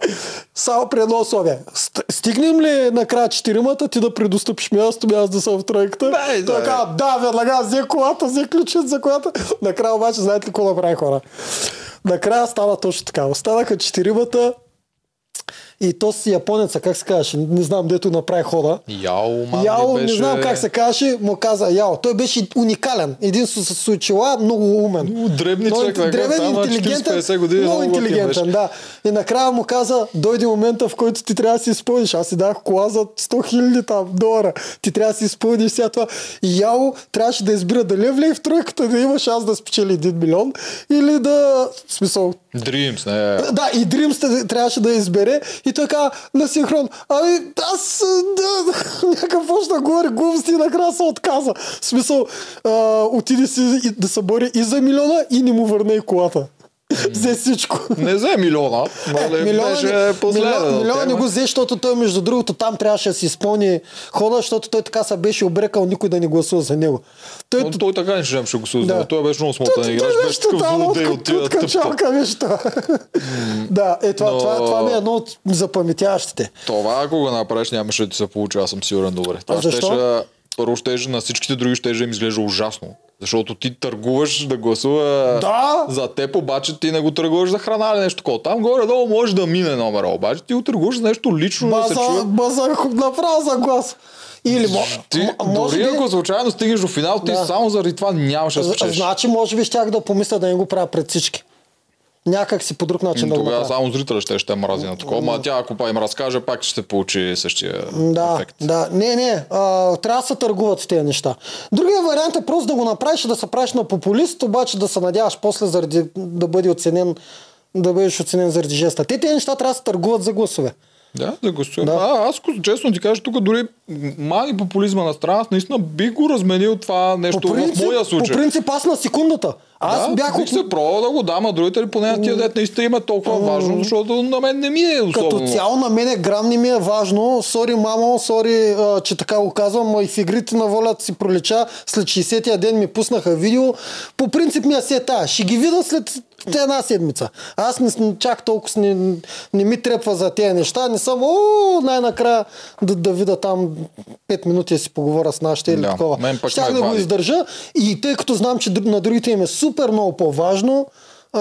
Само при едно условие. Ст- Стигнем ли накрая четиримата, ти да предостъпиш място, аз да съм в тройката?
Дай.
каза, да, веднага взе колата, взе ключът за колата. Накрая обаче, знаете ли какво направи хора? Накрая стана точно така. Останаха четиримата и то си японеца, как се казваше, не знам, дето направи хода.
Яо, ман,
Яо,
беше...
не знам как се казваше, му каза Яо. Той беше уникален. Един с, с очила, много умен.
Много дребни човек,
дребен,
там
интелигентен,
40-50 години
много интелигентен, да. И накрая му каза, дойде момента, в който ти трябва да си изпълниш. Аз си дах кола за 100 хиляди там долара. Ти трябва да си изпълниш сега това. И Яо трябваше да избира дали влей в тройката, да има шанс да спечели 1 милион или да... В смисъл,
Dreams, не.
да, и Dreams трябваше да избере и той каза на синхрон, ами аз да, някакъв почна да говори глупости и накрая се отказа. В смисъл, а, отиде си да се бори и за милиона и не му върна и колата. Взе всичко.
Не взе милиона, нали?
Милиона,
беше
не- милиона, милиона не го взе, защото той между другото там трябваше да си изпълни хода, защото той така се беше обрекал никой да не гласува за него. Той,
Но той така не ще ще го слуша.
Да.
Той беше много смотан играч, беше такъв злодей от тия
нещо. да, е това,
Но-
това, това ми е едно от запаметяващите.
Това, ако го направиш, нямаше да ти се получи, аз съм сигурен добре. Това
защо?
щеше първо ще на всичките други ще им изглежда ужасно. Защото ти търгуваш да гласува
Да.
за теб, обаче ти не го търгуваш за храна или нещо такова. Там горе-долу може да мине номера, обаче ти го търгуваш за нещо лично да се
База,
чуе.
база, направо за глас. Или
Ти,
м- може
дори
би,
ако случайно стигнеш до финал, ти
Да.
само заради това нямаше да спечелиш.
значи може би щях да помисля да не го правя пред всички. Някак си по друг начин да
Тогава
направя.
само зрителя ще ще мрази на такова, ма тя ако па им разкаже, пак ще получи същия
Да,
ефект.
да. Не, не. А, трябва да се търгуват с тези неща. Другия вариант е просто да го направиш да се правиш на популист, обаче да се надяваш после заради, да бъде оценен да бъдеш оценен заради жеста. Те тези неща трябва да се търгуват за гласове.
Да, да гласувам.
Да.
А, аз честно ти кажа, тук дори мани популизма на страна, аз наистина бих го разменил това нещо в моя случай.
по принцип аз на секундата. Аз
да,
бях от...
се пробвал да го дам, а другите ли поне тия дет наистина има толкова важно, защото на мен не ми е особено.
Като цяло на мене грам не ми е важно. Сори, мамо, сори, че така го казвам, и в игрите на волята си пролича. След 60-я ден ми пуснаха видео. По принцип ми е се тая. Ще ги видя след една седмица. Аз не, чак толкова не, не ми трепва за тези неща. Не съм, о, най-накрая да, да видя там 5 минути да си поговоря с нашите или
Да,
такова. Щях да го издържа и тъй като знам, че на другите им е супер много по-важно, а,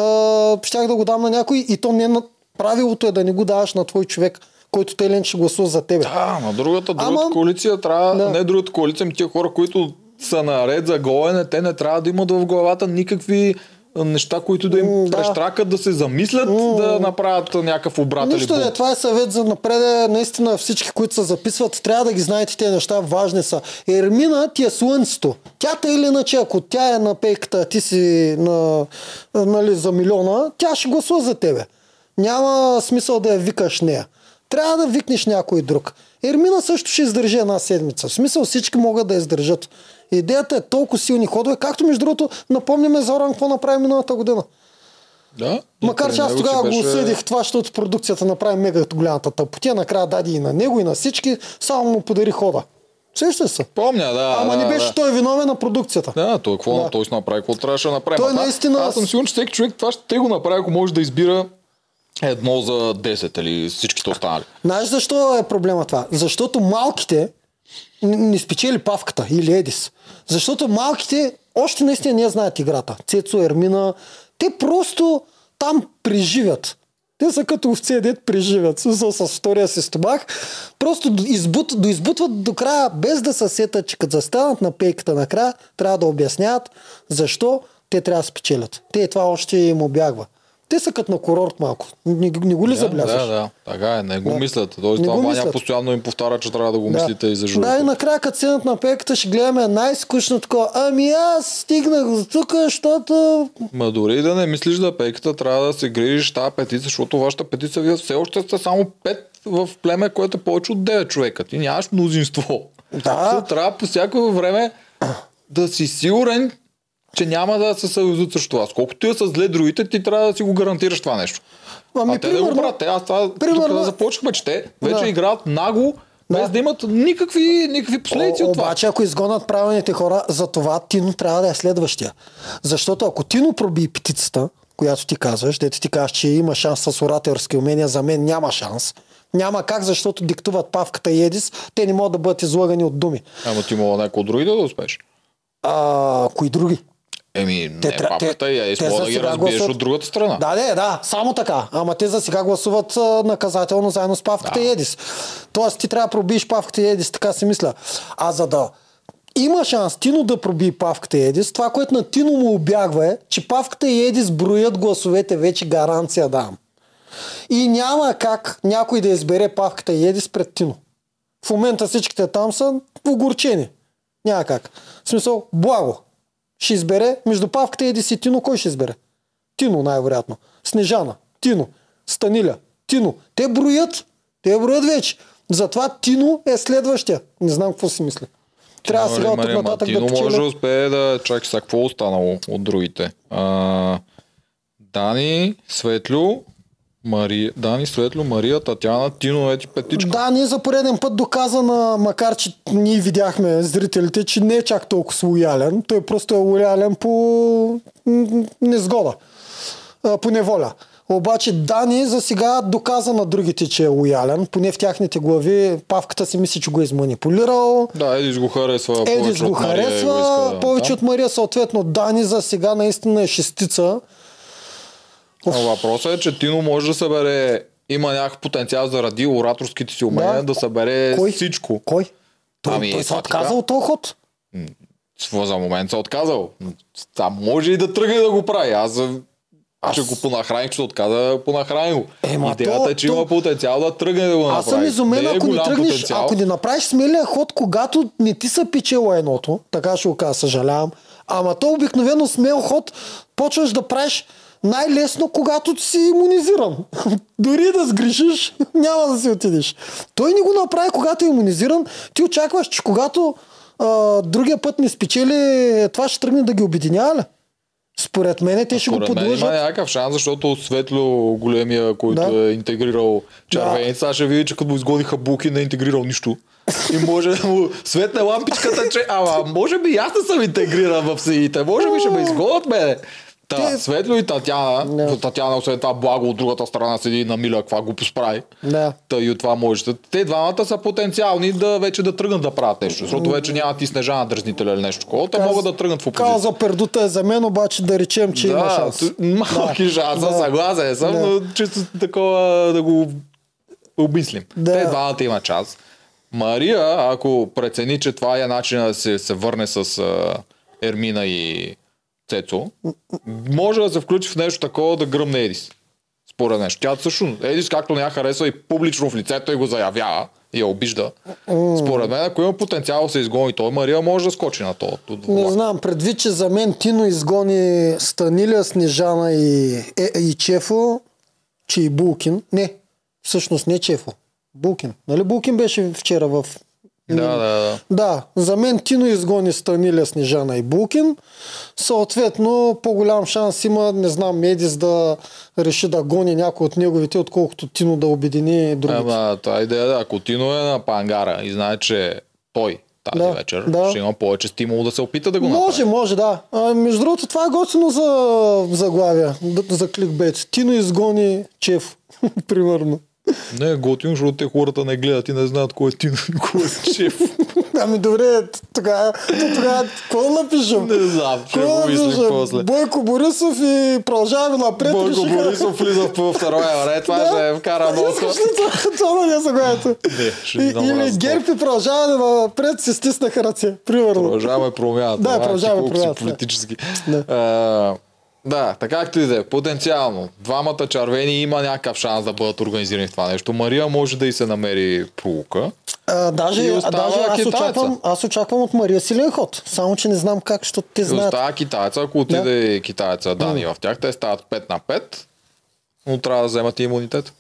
щях да го дам на някой и то не на... Правилото е да не го даваш на твой човек, който те лен ще гласува за тебе.
Да, на другата, другата
Ама-
коалиция трябва,
Да.
не другата коалиция, ми тия хора, които са наред за голене, те не трябва да имат в главата никакви неща, които да им
М, да.
прещракат да се замислят да направят някакъв обрат
Нищо не, това е съвет за напред. Наистина всички, които се записват, трябва да ги знаете тези неща, важни са. Ермина ти е слънцето. Тя те или иначе, ако тя е на пейката, ти си на, нали, за милиона, тя ще гласува за тебе. Няма смисъл да я викаш нея. Трябва да викнеш някой друг. Ермина също ще издържи една седмица. В смисъл всички могат да издържат. Идеята е толкова силни ходове, както между другото напомняме Зоран какво направи миналата година.
Да.
Макар че аз тогава го
беше-
осъдих това, защото продукцията направи мега голямата тъпотия. Накрая даде и на него, и на всички, само му подари хода. Сеща се.
Помня, да.
Ама
да,
не беше
да.
той виновен на продукцията.
Да, той какво
Да.
той си направи, какво трябваше да направи.
Той
това-
наистина-
Аз съм сигурен, че всеки човек това ще го направи, ако може да избира едно за 10 или всичките останали.
Знаеш защо е проблема това? Защото малките не спечели павката или Едис. Защото малките още наистина не знаят играта. Цецо, Ермина, те просто там преживят. Те са като овце, дет преживят. Смисъл с втория си стомах. Просто избут, доизбутват до края, без да се сетят, че като застанат на пейката накрая, трябва да обясняват защо те трябва да спечелят. Те това още им обягва. Те са като на курорт малко. Не, не го ли
Да,
забелязваш?
да, да, така е, не го
Да.
мислят. Тоест,
Не
това Ваня постоянно им повтаря, че трябва да го мислите и за
Да, и
журито.
накрая като седнат на пеката ще гледаме най-скучно такова. Ами аз стигнах до тук, защото...
Ма дори да не мислиш за пеката, трябва да се грижиш тази петиция, защото вашата петиция, вие все още сте само 5 в племе, което е повече от 9 човека. Ти нямаш мнозинство.
Да.
Трябва по всяко време да си сигурен, че няма да се съюзат срещу вас. Колкото и да са зле другите, ти трябва да си го гарантираш това нещо.
Ами,
а те да го правят. Аз това
примерно-
тук да започнахме, че те вече
Да.
играят нагло, без
Да.
да имат никакви, никакви последици
О,
от това.
обаче, ако изгонят правилните хора, за това Тино трябва да е следващия. Защото ако Тино проби петицата, която ти казваш, дето ти казваш, че има шанс с ораторски умения, за мен няма шанс. Няма как, защото диктуват Павката и Едис, те не могат да бъдат излагани от думи.
Ама ти мога някой от другите да успееш.
А, кои други?
Еми,
Те
не, папката е,
те
мога
за
да ги разбиеш
гласуват-
от другата страна.
Да, не, да, само така. Ама те за сега гласуват а, наказателно заедно с Павката
Да.
и Едис. Тоест ти трябва да пробиеш Павката и Едис, така си мисля. А за да има шанс Тино да проби Павката и Едис, това, което на Тино му обягва е, че Павката и Едис броят гласовете, вече гаранция давам. И няма как някой да избере Павката и Едис пред Тино. В момента всичките там са огорчени. Няма как. В смисъл, благо. Ще избере между Павката и Едис и Тино, кой ще избере? Тино най-вероятно. Снежана. Тино. Станиля. Тино. Те броят. Те броят вече. Затова Тино е следващия. Не знам какво си мисля. Трябва сега от тук
Мария, ма,
нататък
Тино
да
може да
печеля.
успее да... Чакай сега, какво е останало от другите? А, Дани, Светлю, Мария, Дани, Светлю, Мария, Татяна, Тино, ети петичка.
Да, ние за пореден път доказа на, макар че ние видяхме зрителите, че не е чак толкова лоялен. Той просто е лоялен по незгода, по неволя. Обаче Дани за сега доказа на другите, че е лоялен. Поне в тяхните глави Павката си мисли, че го е изманипулирал.
Да, Едис го харесва.
Едис го харесва, повече от Мария, съответно Дани за сега наистина е шестица.
Въпросът е, че Тино може да събере има някакъв потенциал заради ораторските си умения
Да.
да, събере
Кой?
всичко.
Кой? Той,
Ами,
той се
това
отказа
така.
от този ход.
За момент се е отказал. Там може и да тръгне да го прави. Аз за- че го понахраних, ще се отказа да понахрани го.
Ема
Идеята
то-
е, че
то-
има потенциал да тръгне да го направи.
Аз съм изумен,
Не е
ако не
голям
тръгнеш,
потенциал.
ако не направиш смелия ход, когато не ти са пичела едното, така ще го кажа, съжалявам. Ама то обикновено смел ход почваш да правиш най-лесно, когато си иммунизиран. Дори да сгрешиш, няма да си отидеш. Той не го направи, когато е иммунизиран. Ти очакваш, че когато а, другия път не спечели, това ще тръгне да ги обединява ли? Според мен те ще го
Според има
подложат.
някакъв шанс, защото Светло големия, който
Да.
е интегрирал червеница, сега ще види, че като му изгодиха буки, не е интегрирал нищо. И може да му светне лампичката, че ама може би аз не съм интегриран в сините, може би ще ме изгодят мене. Та,
Те-
Светло и Татяна,
Не.
Татяна освен това благо от другата страна седи на миля, каква глупост прави.
Да.
Та и от това може. Те двамата са потенциални да вече да тръгнат да правят нещо, защото вече нямат и снежана дразнителя или нещо такова. Те
Каз-
могат да тръгнат в опозиция.
Кауза пердута е за мен, обаче да речем, че има шанс.
Малки
Да.
шанс,
Да.
съгласен съм,
Да.
но чисто такова да го обмислим.
Да.
Те двамата има час. Мария, ако прецени, че това е начин да се, се върне с Ермина и Цецо, може да се включи в нещо такова да гръмне Едис. Според нещо. Тя също, Едис както не я харесва и публично в лицето и го заявява и я обижда. Според мен, ако има потенциал да се изгони той, Мария може да скочи на то.
Не знам, предвид, че за мен Тино изгони Станиля, Снежана и, е, и Чефо, че и Булкин. Не, всъщност не Чефо. Булкин. Нали Булкин беше вчера в...
Да, да, да.
Да, за мен Тино изгони Станиля, Снежана и Булкин. Съответно, по-голям шанс има, не знам, Медис да реши да гони някой от неговите, отколкото Тино да обедини другите.
Ама, тази идея, да, ако Тино е на пангара и знае, че той тази
Да,
вечер
да.
ще има повече стимул да се опита да го
Може,
направи.
може, да. А, между другото, това е готино за заглавия, за кликбейт. Тино изгони Чеф, примерно.
Не е защото те хората не гледат и не знаят кой е Тино и кой е шеф.
Ами добре, тогава, тогава, какво напишем?
не знам, ще го мислим после.
Бойко Борисов и продължаваме напред.
Бойко
решиха-
Борисов влиза в втория ред, това
Да.
ще вкара много.
Искаш ли това- това да не е заглавието? Или
раз
ГЕРБ и продължаване напред си стиснаха ръце. Примерно.
Продължаваме промяната.
Да,
ти
продължаваме промяната.
Политически.
Да.
Да, така както и да е, потенциално. Двамата червени има някакъв шанс да бъдат организирани в това нещо. Мария може да и се намери пролука.
А, даже, а, даже аз,
китайца.
очаквам, аз очаквам от Мария силен ход. Само, че не знам как, защото те знаят.
остава китайца, ако отиде китайца Дани в тях, те стават 5 на 5, но трябва да вземат и имунитет.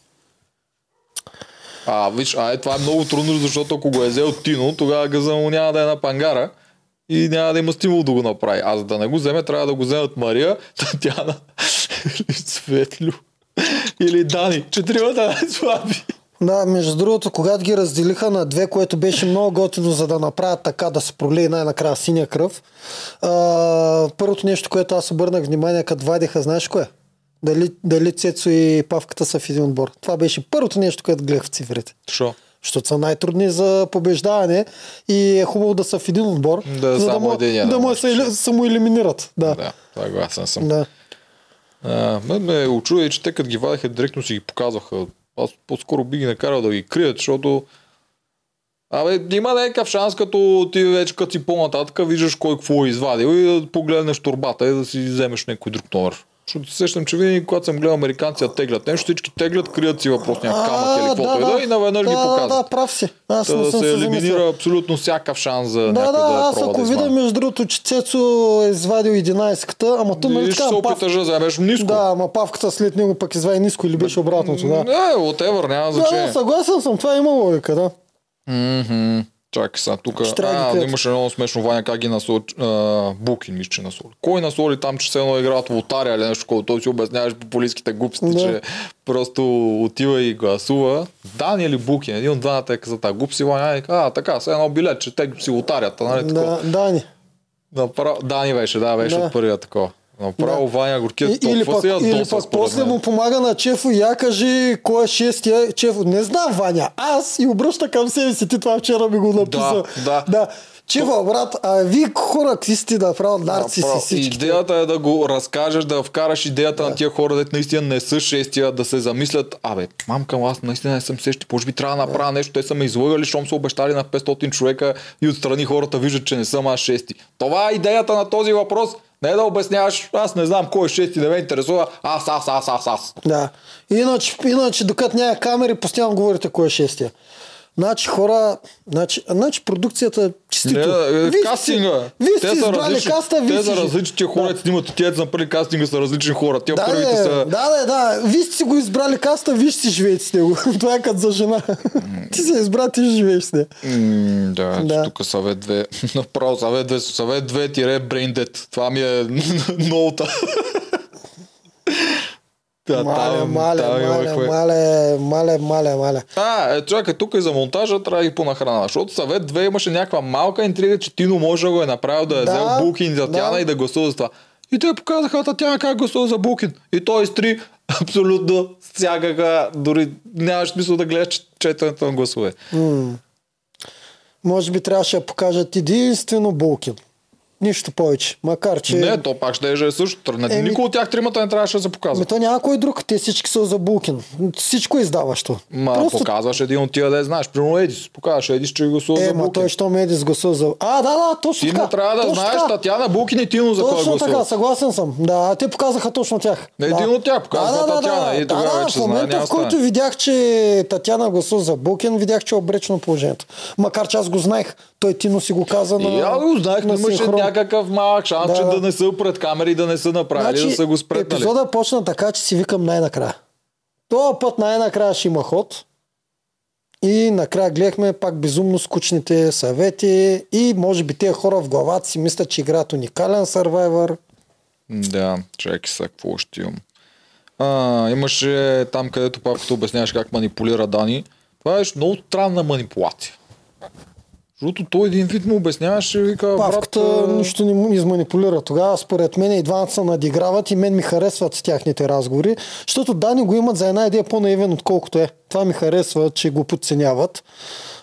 А, виж, а е, това е много трудно, защото ако го е взел Тино, тогава газа му няма да е на пангара и няма да има стимул да го направи. А за да не го вземе, трябва да го вземат Мария, Татяна или Светлю или Дани. Четиримата най-слаби.
Да, между другото, когато ги разделиха на две, което беше много готино, за да направят така да се пролее най-накрая синя кръв. А, първото нещо, което аз обърнах внимание, като вадиха, знаеш кое? Дали, дали Цецо и Павката са в един отбор. Това беше първото нещо, което гледах в цифрите.
Шо?
Защото са най-трудни за побеждаване и е хубаво да са в един отбор,
Да,
за да, му,
единия
да
да
му се самоелиминират. Да.
Да, съгласен съм.
да.
А, ме ме очудва, че те като ги вадеха директно си ги показваха. Аз по-скоро би ги накарал да ги крият, защото Абе, има някакъв шанс, като ти вече като си по-нататък, виждаш кой какво е извадил и да погледнеш турбата и да си вземеш някой друг номер. Защото се сещам, че винаги, когато съм гледал американци да теглят нещо, всички теглят, крият си въпросния камък или каквото и да, и наведнъж
да,
ги
Да, да,
показват.
прав си. Аз
Та
не
да
съм
се
се
елиминира
замислил.
абсолютно всякакъв шанс за
Да,
някой
да,
да,
аз ако
да
видя между другото, че Цецо е извадил 11-ката, ама то нали
ще
така,
се опиташ да вземеш ниско.
Да, ама павката след него пък извади ниско или беше обратното, да.
Не, whatever, няма
Да,
значение.
да, съгласен съм, това има логика, да.
Мгм. Чакай сега, тук
да
а,
кажете.
имаше много смешно Ваня как ги насоли, Букин мисля, че насоли. Кой насоли там, че се едно играят лотария или нещо, което той си обясняваш популистските глупости,
Да.
че просто отива и гласува. Дани или Букин, един от двамата е каза тази глупси, Ваня а така, сега едно билет, че те си лотарията, нали.
Да, Дани.
Направо, Дани беше, да, беше
Да.
от първия такова. Направо Ваня горкият
И, или пък,
се
или пък после му помага на Чефо, я кажи кой е шестия Чефо. Не знам, Ваня, аз и обръща към себе си, ти това вчера ми го написа.
да.
да. Чефо, брат, а вие хора, какви сте направо нарциси
Направо.
всички.
Идеята е да го разкажеш, да вкараш идеята на тия хора, дето наистина не са шестия, да се замислят, абе, мамка, аз наистина не съм сещи, може би трябва да направя нещо, те са ме излъгали, щом са обещали на 500 човека и отстрани хората виждат, че не съм аз шести. Това е идеята на този въпрос. Не да обясняваш, аз не знам кой е шести, не ме интересува, аз, аз, аз, аз, аз.
Да. Иначе, иначе докато няма камери, постоянно говорите кой е шестия. Значи хора, значи, значи продукцията е чистито.
Не, е,
Вие сте-
кастинга.
Вие
те
сте избрали
различни,
каста, вие
те са
си-
различни тия хора,
Да.
снимат, тия за първи кастинга са различни хора. Тия
Да,
първите са...
да, да, да. Вие сте си го избрали каста, вие ще си живеете с него. Това е като за жена. ти я избра, ти ще живееш с нея.
Да,
Да.
тук съвет 2. Направо съвет 2, съвет 2 тире брейндет. Това ми е ноута. Да,
Мале,
там-
мале,
там
мале,
имахме-
мале, мале, мале, мале.
А, е, чакай, тук и за монтажа трябва да ги понахрана, защото съвет 2 имаше някаква малка интрига, че Тино може да го е направил да е
Да,
взел Букин за Татяна
да.
и да гласува за това. И те показаха Татяна как гласува за Букин. И той изтри абсолютно всякаква, дори нямаш смисъл да гледаш че- четенето на гласове.
Може би трябваше да покажат единствено Булкин. Нищо повече. Макар, че...
Не, то пак ще е също. Не,
Еми-
Никой от тях тримата не трябваше да се показва.
Ами то няма кой друг. Те всички са за Булкин. Всичко е издаващо.
Ма
Просто...
показваш един от тия да знаеш. Примерно Едис. Показваш Едис, че гласува
Е,
за
ма той, що ме е гласува за... А, да, да, точно
Ти
така.
трябва да
точно
знаеш
така.
Татяна Букин и Тино за кой
Точно така,
гласува.
съгласен съм. Да, те показаха точно тях.
Не,
да.
един от тях показва Татяна и тогава
да, да,
вече
в
знае,
момента,
няма
в който видях, че Татяна гласува за Булкин, видях, че е обречено положението. Макар че аз го знаех. Той Тино си го каза на
И аз го знаех, но
на
имаше. Някакъв малък шанс,
Да,
че
да.
не са пред камери, да не са направили, да са го спретнали.
Значи, епизода почна така, че си викам най-накрая. Това път най-накрая ще има ход. И накрая гледахме пак безумно скучните съвети и може би тези хора в главата си мислят, че играят уникален сървайвър.
Да, чакай сега, какво ще имам. А, имаше там, където папката обясняваш как манипулира Дани. Това е много странна манипулация. Защото той един вид му обясняваше и вика,
Павката
брат,
нищо не му изманипулира. Тогава според мен и двамата се надиграват и мен ми харесват с тяхните разговори, защото Дани го имат за една идея по-наивен отколкото е. Това ми харесва, че го подценяват.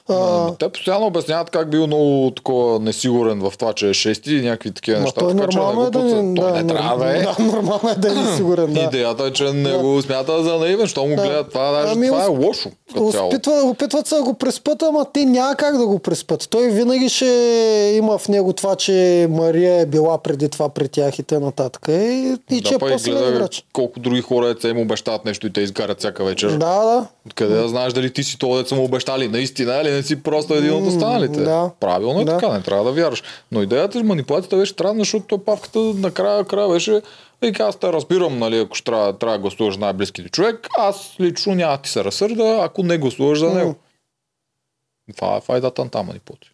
А,
Те постоянно обясняват как бил много такова несигурен в това, че е шести и някакви такива
ма
неща.
той
така че
нормално е да
не,
не,
той
да,
не трябва да е.
Да, нормално е да е сигурен, да.
Идеята е, че не го смята за наивен, що му
Да.
гледат това, даже
Ами,
това е лошо.
Опитва, опитват се да го преспът, ама те няма как да го преспът. Той винаги ще има в него това, че Мария е била преди това при тях и т.н. нататък. И, и че
да,
е
па и
по-силен играч.
колко други хора деца им обещават нещо и те изгарят всяка вечер.
Да, да.
Къде да знаеш дали ти си това деца му обещали наистина или не си просто един от останалите.
да.
Правилно е
Да.
така, не трябва да вярваш. Но идеята с манипулацията беше странна, защото той павката накрая края беше и аз те разбирам, нали, ако ще трябва, трябва да гласуваш за най-близките човек, аз лично няма ти се разсърда, ако не гласуваш за него. Това е файдата на тази манипулация.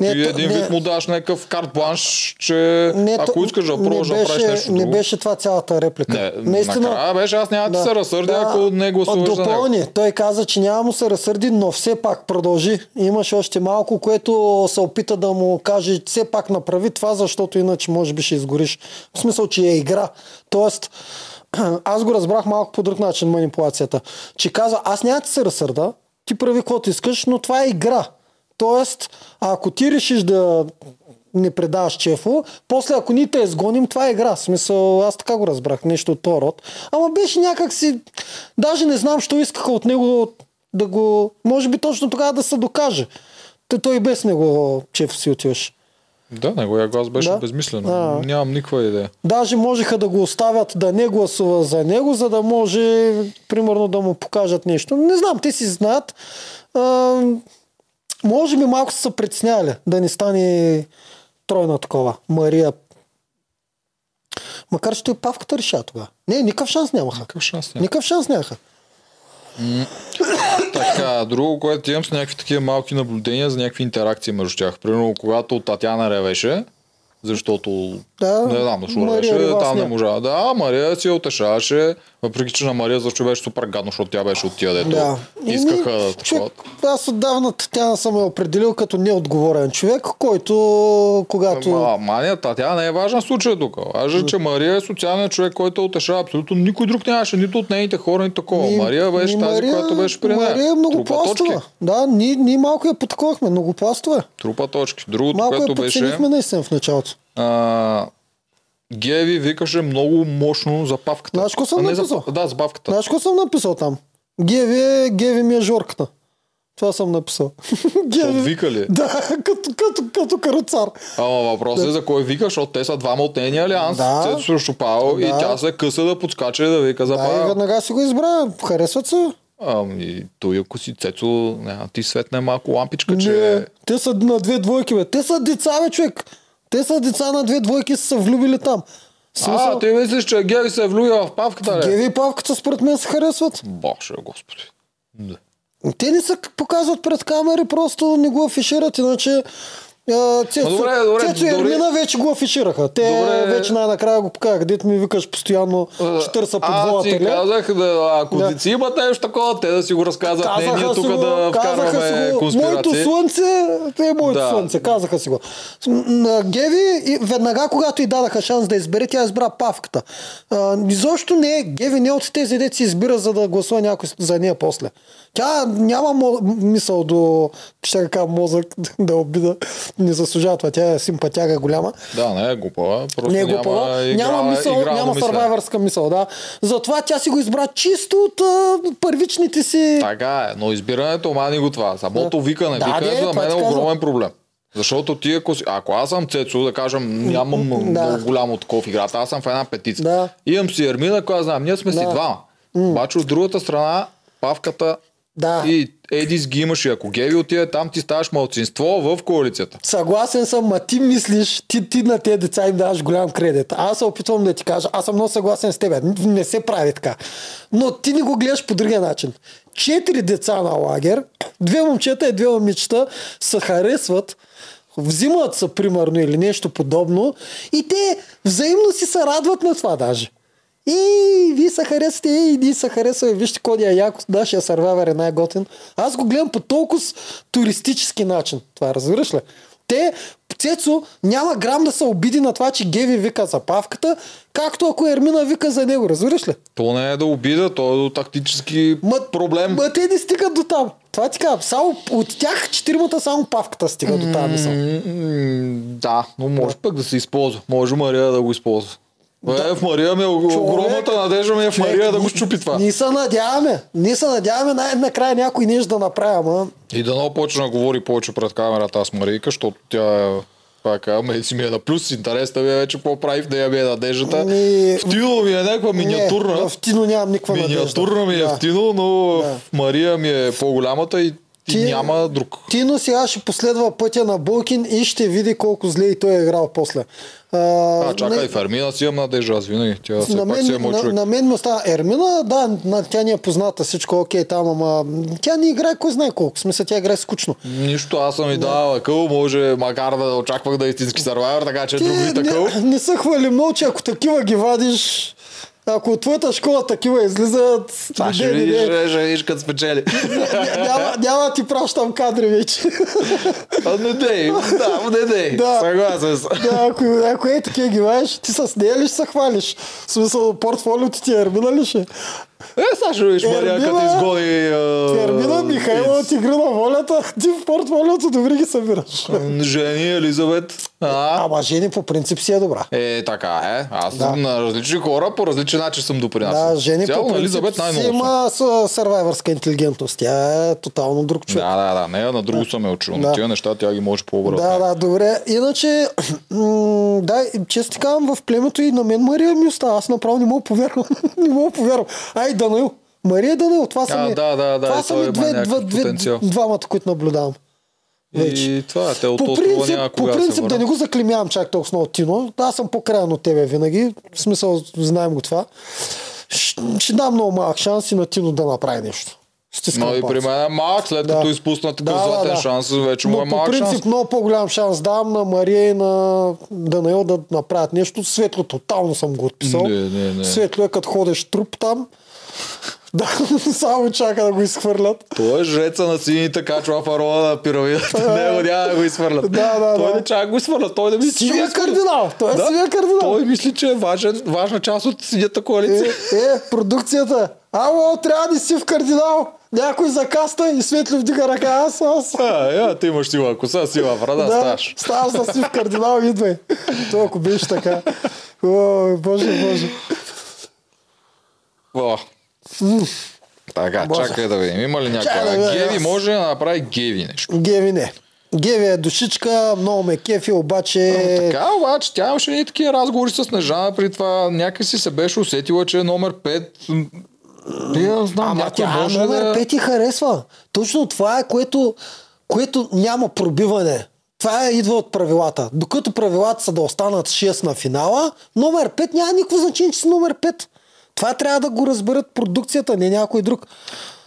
Не, то-
един
не,
вид му даш някакъв карт бланш, че
не,
ако искаш да пробваш да правиш нещо
Не беше това цялата реплика.
Не,
Наистина,
накрая беше, аз няма да, се разсърдя, ако не гласуваш за него.
Допълни. Той каза, че няма му се разсърди, но все пак продължи. Имаше още малко, което се опита да му каже, все пак направи това, защото иначе може би ще изгориш. В смисъл, че е игра. Тоест, аз го разбрах малко по друг начин манипулацията. Че каза, аз няма да се разсърда, ти прави каквото искаш, но това е игра. Тоест, ако ти решиш да не предаваш чефо, после ако ние те изгоним, това е игра. В смисъл, аз така го разбрах, нещо от този род. Ама беше някак си... Даже не знам, що искаха от него да го... Може би точно тогава да се докаже. Той, той и без него чефо си отиваш.
Да, неговия глас беше
Да.
безмислен.
А.
Нямам никаква идея.
Даже можеха да го оставят да не гласува за него, за да може, примерно, да му покажат нещо. Не знам, те си знаят. А, може би малко са се притесняли да не стане тройна такова. Мария. Макар че павката реша тогава. Не, никакъв шанс нямаха.
Какъв шанс няма.
Никакъв шанс нямаха.
Така, друго, което имам с някакви такива малки наблюдения за някакви интеракции между тях. Примерно, когато Татяна ревеше, защото
Да,
не знам, защо
Мария Ривас
там не можа. Да, Мария си я утешаваше, въпреки че на Мария защо беше супер гадно, защото тя беше от тия, дето
Да.
искаха да такова.
аз отдавна тя съм я определил като неотговорен човек, който когато...
Ма, манията, тя не е важна в случая тук. Важно, че Мария е социален човек, който утешава абсолютно никой друг нямаше, нито от нейните хора, нито такова.
Ми-
Мария беше
ми
тази, която беше при нея.
Мария е много
Трупа точки.
пластова. Да, ние, ние малко я потаковахме, много пластова.
Трупа точки. Другото,
Малко я
което беше...
подценихме наистина в началото.
А, Геви викаше много мощно за павката.
Знаеш какво съм
А, не за,
написал?
па- Да, за павката.
Знаеш какво съм написал там? Геви, е- Геви ми е жорката. Това съм написал.
Защото вика ли?
Да, като, като, като каруцар.
Ама въпросът е за кой вика, защото те са двама от нейния алианс.
Да.
Цецо срещу Павел и
Да.
тя се къса да подскача и да вика за
Да, и
Павел.
веднага си го избра. Харесват се.
Ами, той ако си Цецо, няма ти светне малко лампичка, че...
Не, те са на две двойки, бе. Те са деца, бе, човек. Те са деца на две двойки, са се влюбили там. В
А,
Смисъл,
ти мислиш, че Геви се е влюбила в павката, ли?
Геви и Павката според мен се харесват.
Боже, господи. Да.
Те не се показват пред камери, просто не го афишират, иначе Цецо,
добре, добре,
Цецо
добре.
Ермина вече го афишираха. Те
Добре.
вече най-накрая го показаха. Дето ми викаш постоянно, ще търса под
Аз
вола
ти
теле.
казах, да, ако
Да.
деци имат нещо такова, те да си го разказват. Не, ние
Казаха
тук
го,
да
казаха
вкарваме
моето слънце, е моето
Да.
слънце, казаха си го. На Геви, веднага когато й дадаха шанс да избере, тя избра павката. А, изобщо не е, Геви не е от тези деци избира, за да гласува някой за нея после. Тя няма мо- мисъл до, ще кажа мозък да обида, не заслужава това, тя е симпатяга голяма.
Да, не е глупава. Просто
Не е
няма,
глупава,
игра,
няма мисъл,
игрално
няма сървайвърска мисъл, да. Затова тя си го избра чисто от а, първичните си...
Така е, но избирането мани го това. Самото викане,
Да,
викането
де,
за мен е
ти казвам.
огромен проблем. Защото ти, ако, си, ако аз съм Цецо, да кажем, нямам
Да.
много голямо такова в играта, аз съм в една петица.
Да.
Имам си Ермина, която знам, ние сме си
Да.
двама. Обаче от другата страна, Павката
Да.
и Едис ги имаш и ако Геви отиде там, ти ставаш малцинство в коалицията.
Съгласен съм, ма ти мислиш, ти, ти на тези деца им даваш голям кредит. Аз се опитвам да ти кажа, аз съм много съгласен с теб. Не се прави така. Но ти не го гледаш по другия начин. Четири деца на лагер, две момчета и две момичета се харесват, взимат се примерно или нещо подобно и те взаимно си се радват на това даже. И вие се харесвате, и ние се харесваме. Вижте кой е яко, нашия сървайвер е най-готин. Аз го гледам по толкова туристически начин. Това разбираш ли? Те, Цецо, няма грам да се обиди на това, че Геви вика за павката, както ако Ермина вика за него, разбираш ли?
То не е да обида, то е до тактически проблем.
Ма те не стигат до там. Това ти казвам. Само от тях четиримата само павката стига до тази мисъл.
М, Да, но може пък да се използва. Може Мария да го използва. Е, в Мария ми е огромната надежда ми е в Мария да го щупи това.
Ние се надяваме. Ние се надяваме най-накрая някой нещо да направи, ама
И да много почне да говори повече пред камерата аз Марийка, защото тя е това казвам, си ми е на плюс, интересна ми е вече какво прави в нея ми е надеждата.
Ами,
В Тино ми е някаква миниатурна.
Не, в Тино нямам никаква надежда.
Миниатурна ми е
Да.
в Тино, но
Да.
в Мария ми е по-голямата и, и
Ти-
няма друг.
Тино сега ще последва пътя на Булкин и ще види колко зле и той е играл после. А,
А, чакай,
не-
в Ермина си имам надежда, аз винаги. Тя
на
пак си е
мен, на,
човек.
на мен ми остава Ермина, да, на, тя ни е позната всичко, окей, там, ама тя не играе кой знае колко. В смисъл, тя играе скучно.
Нищо, аз съм и дал къл, може, макар да очаквах да е истински сървайвер, така че
Ти
друг вид такъл.
не, не са хвали много, че ако такива ги вадиш, ако от твоята школа такива излизат,
Това ще видиш,
не,
ще видиш като спечели.
няма, няма ти пращам кадри вече.
А, не дей, да, не дей.
Да.
Съгласен съм.
да, ако, ако е такива ги вадиш, ти с нея ли ще се хвалиш? В смисъл, портфолиото ти е Ермина ли ще?
Е, сега ще видиш Мария, като изгони... а,
Ермина Михайлова от игра на волята, ти в портфолиото добре ги събираш.
Жени, Елизабет. А,
Ама Жени по принцип си е добра.
Е, така е. Аз
Да.
на различни хора по различен начин съм допринасял.
Да, Жени
Цяло
по принцип
Елизабет
си има сървайвърска интелигентност. Тя е тотално друг човек.
Да, да, да. Не, на друго съм е учил.
Да.
Тия неща тя ги може по-добре.
Да, да, добре. Иначе, м, да, често казвам, в племето и на мен Мария ми остава. Аз направо не мога повярвам. не мога повярвам. Ай, Данаил. Мария Данаил, това са
А,
ми,
да, да, да,
това
и
са ми две, две,
потенциал.
двамата, които наблюдавам. вече.
И това е. Те от
По принцип,
няма
по принцип да не го заклемявам чак толкова много Тино. Аз съм по-крайен от тебе винаги. В смисъл, знаем го това. Ще, ще дам много малък шанс и на Тино да направи нещо. Стискам
Но и при мен е малък, след
Да.
като изпусна такъв
Да, да,
златен
да.
шанс, вече му е
по
малък
принцип
шанс.
много по-голям шанс давам на Мария и на Данаил да направят нещо. Светло тотално съм го отписал.
Не, не, не.
Светло е като ходеш труп там. Да, само чака да го изхвърлят.
Той е жреца на сините качва фарола на пирамидата. Него няма да го изхвърлят.
Да, да,
Той
да.
не чака да го изхвърлят. Той да мисли, че
Сивия
го изхвърлят.
кардинал. Той е
Да.
сивия кардинал.
Той мисли, че е важен, важна част от синята коалиция.
Е, е, продукцията. Ало, трябва да си в кардинал. Някой закаста и Светло вдига ръка. Аз, аз.
А, я, ти имаш сила коса, сила брада,
да,
ставаш.
ставам с сив кардинал, идвай. То ако беше така. О, боже, боже.
О. Така,
Боже.
чакай да видим. Има ли
Чакай да
Геви
аз.
може да направи геви нещо.
Геви не. Геви е душичка, много ме кефи, обаче...
Така, обаче, тя имаше и такива разговори с Снежана при това. Някакси се беше усетила, че е номер 5. Не я знам,
Ама
някой
тя
може
номер
да...
5 ти харесва. Точно това е, което, което няма пробиване. Това е, идва от правилата. Докато правилата са да останат 6 на финала, номер 5 няма никакво значение, че си номер 5. Това трябва да го разберат продукцията, не някой друг.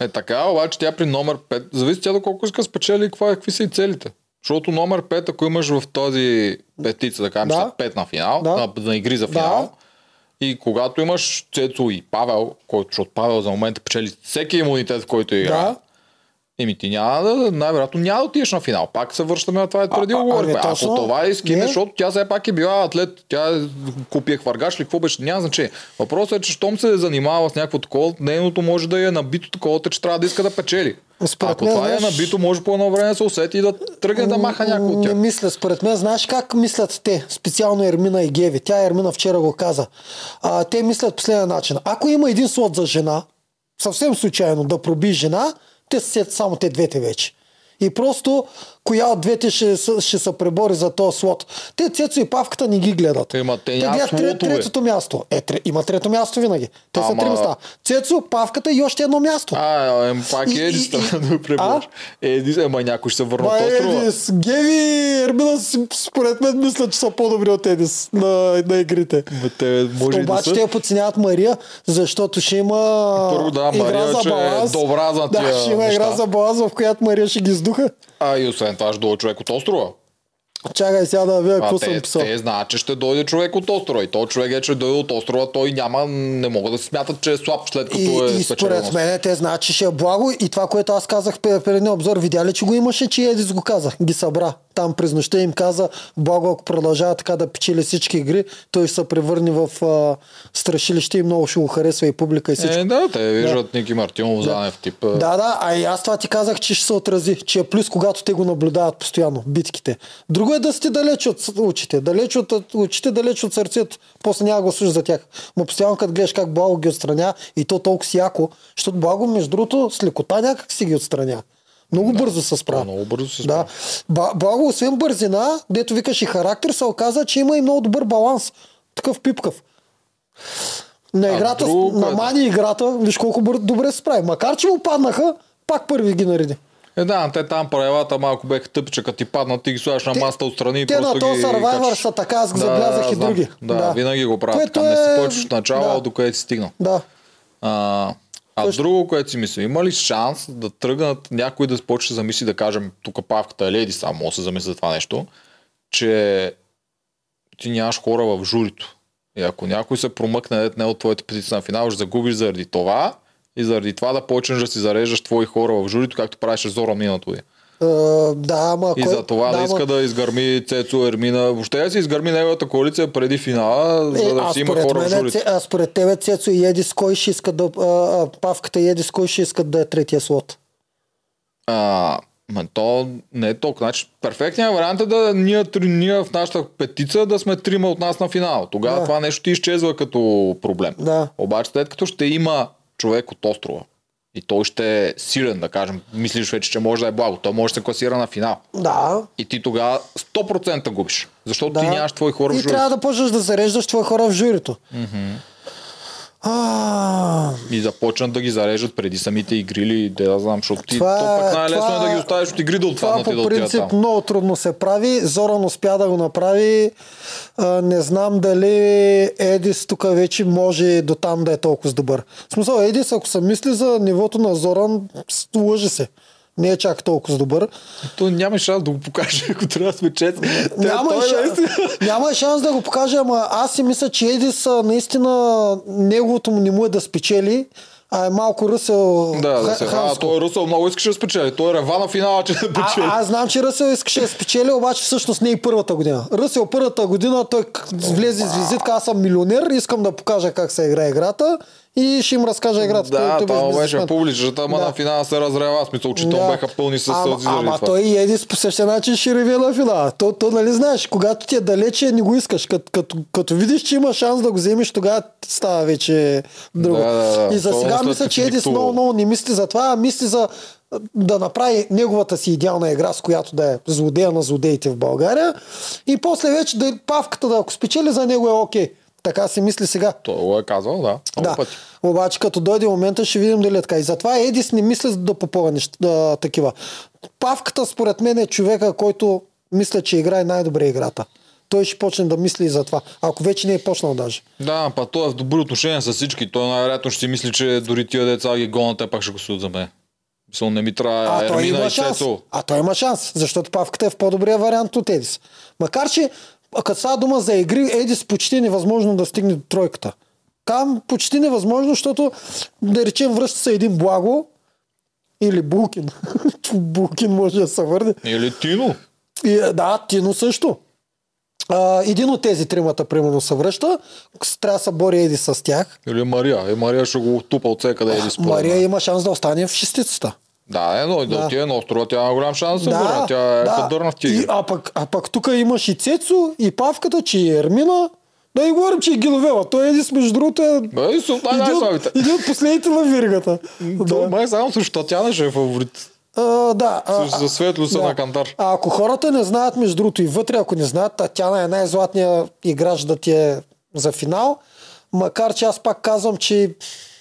Е така, обаче тя при номер 5, зависи тя до колко иска да спечели и какви са и целите. Защото номер 5, ако имаш в този петица, да кажем,
Да.
да. 5 на финал,
Да.
на, на игри за
Да.
финал, и когато имаш Цецо и Павел, който, защото Павел за момента печели всеки имунитет, който играе,
Да.
Еми ти няма да, най-вероятно няма да отидеш на финал. Пак се връщаме на това, е преди
А, а,
го говорихме.
ами
Ако
точно.
това е скине,
Не.
защото тя все пак е била атлет, тя е купия хвъргаш ли, какво беше, няма значение. Въпросът е, че щом се е занимава с някакво такова, нейното може да е набито такова, че трябва да иска да печели.
Според
Ако
мен,
това е набито, може по едно време да се усети и да тръгне да маха някой от
Не
тях.
мисля, според мен. Знаеш как мислят те? Специално Ермина и Геви. Тя Ермина вчера го каза. А, те мислят последния начин. Ако има един слот за жена, съвсем случайно да проби жена, те се само те двете вече. И просто коя от двете ще, ще се пребори за този слот. Те Цецо и Павката не ги гледат.
Те
те
нямат
гледат
слотове.
третото място. Е, тре, има трето място винаги. Те са
Ама-
три места. Цецо, Павката и още едно място.
А, е, пак
И-
е Еди
и-
стана
и-
да пребориш. Еди, ема някой ще се върне от острова.
Едис, Геви и Ермина според мен мислят, че са по-добри от Едис на, на игрите.
Ма те може да
Обаче
са.
те подценяват Мария, защото ще има
Първо да,
игра
Мария,
за
е
баланс.
добра за
Да, ще има игра
неща.
за баланс, в която Мария ще ги издуха.
А и освен това ще дойде човек от острова.
Чакай сега да видя какво съм писал.
те знаят, че ще дойде човек от острова. И то човек е, че дойде от острова, той няма, не могат да се смятат, че е слаб след като
И,
е
и според мен те знаят, че ще е благо и това, което аз казах пред предния обзор, видя ли, че го имаше, че Едис го каза, ги събра. Там през нощта им каза, благо ако продължава така да печели всички игри, той ще се превърне в а, страшилище и много ще го харесва и публика и всичко.
Е, да, те виждат Ники Мартинов, Занев тип.
Да, да, а и аз това ти казах, че ще се отрази, че е плюс, когато те го наблюдават постоянно, битките. Друго е да сте далеч от очите, далеч от очите, далеч от сърцето. После няма да гласуваш за тях. Но постоянно като гледаш как Благо ги отстраня и то толкова си яко, защото Благо, между другото, с лекота някак си ги отстраня. Много бързо се справя.
Много бързо се
Да. Ба- Благо, освен бързина, дето викаш и характер, се оказа, че има и много добър баланс. Такъв пипкав. На играта,
друго,
на Мани играта, виж колко добре се справи. Макар, че му паднаха, пак първи ги нареди.
Е, да, те там правилата малко беха тъпи, че като ти паднат, ти ги слагаш на масата отстрани и
Те на
просто ги
Survivor са така, аз забелязах и
знам.
други.
Да,
Да.
винаги го правят. Така не се
е-
почваш начало,
да.
до където си стигнал.
Да.
А, а
Също-
друго, което си мисля, има ли шанс да тръгнат някой да почне да замисли, да кажем, тук павката е леди, само може да се замисли за това нещо, че ти нямаш хора в журито. И ако някой се промъкне не от твоите позиции на финал, ще загубиш заради това и заради това да почнеш да си зареждаш твои хора в журито, както правеше Зора миналото година.
Е, да, ама
И
кой...
за това да,
ама-
иска да изгърми Цецо Ермина. Въобще да си изгърми неговата коалиция преди финала,
Е,
за да си има хора в
мен,
журито.
а според тебе Цецо и Едис, кой ще иска да... А, Павката и Едис, кой ще искат да е третия слот?
А, ма то не е толкова. Значи, перфектният вариант е да ние, три- ние в нашата петица да сме трима от нас на финал. Тогава
Да.
това нещо ти изчезва като проблем.
Да.
Обаче след като ще има човек от острова и той ще е силен, да кажем, мислиш вече, че може да е благо, той може да се класира на финал.
Да.
И ти тогава 100% губиш. Защото
да.
ти нямаш твои хора в
И
журито.
трябва да почнеш да зареждаш твои хора в журито. А,
И започнат да ги зареждат преди самите игри или да, да знам, защото ти,
Това
то
е-
пък най-лесно
това-
е да ги оставиш от игри да
Това
отпаднат и
по
да отидат
принцип
там.
много трудно се прави. Зоран успя да го направи. А, не знам дали Едис тук вече може до там да е толкова добър. В смисъл, Едис, ако се мисли за нивото на Зоран, лъже се. Не е чак толкова добър.
То няма шанс да го покаже, ако трябва да сме честни.
Няма,
той
шанс,
наистина-
няма шанс да го покаже, ама аз си мисля, че Едис наистина неговото му не му е да спечели, а е малко ръсел
Да, да се. А, той Русъл много искаше да спечели. Той е рева на финала, че да печели.
А, аз знам, че Ръсел искаше да спечели, обаче всъщност не и първата година. Ръсел първата година той влезе с визитка, аз съм милионер, искам да покажа как се играе играта и ще им разкажа играта.
Да,
Той- той
това беше публичната, ама
Да.
на финала се разрева. Смисъл, че там беха пълни с
ама,
сълзи
ама
това.
той и Едис по същия начин ще реве на финала. То, то, нали знаеш, когато ти е далече, не го искаш. Като, като, като видиш, че има шанс да го вземеш, тогава става вече друго.
Да, да, да.
И за сега мисля, че Едис много, много не мисли за това, а мисли за да направи неговата си идеална игра, с която да е злодея на злодеите в България. И после вече да павката да ако спечели за него е окей. Така си мисли сега.
Той го е казал, да.
Да,
пъти.
обаче като дойде момента ще видим дали е така. И затова Едис не мисля да попълва неща, да, такива. Павката според мен е човека, който мисля, че играе най-добре играта. Той ще почне да мисли и за това. Ако вече не е почнал даже.
Да, па той е в добри отношения с всички. Той най-вероятно ще си мисли, че дори тия деца ги гонят, те пак ще го судят за мен. Мисъл, не ми трябва
А той има
и
шанс. А той има шанс, защото Павката е в по-добрия вариант от Едис. Макар, че а, като става дума за игри, Едис почти е невъзможно да стигне до тройката. Там почти невъзможно, защото да речем връща се един благо или Булкин. Булкин може да се върне.
Или Тино.
И, е, да, Тино също. А, един от тези тримата, примерно, се връща. Трябва да се бори Еди с тях.
Или Мария. И Мария ще го тупа от всекъде или според
Мария има шанс да остане в шестицата.
Да, е, но и да
Да.
отиде на острова, тя има голям шанс да се върне. Тя е кадърна в
И,
тигър.
а пък, а пък тук имаш и Цецо, и Павката, че и Ермина. Да и говорим, че и Гиловела. Той Едис, между другото, е
Бе, и са
един, от- един от последните на виргата. Да.
Май само срещу Татяна ще е фаворит.
А, да. А,
За светло са
да.
на кантар.
А ако хората не знаят, между другото и вътре, ако не знаят, Татяна е най-златният играч да ти е за финал. Макар че аз пак казвам, че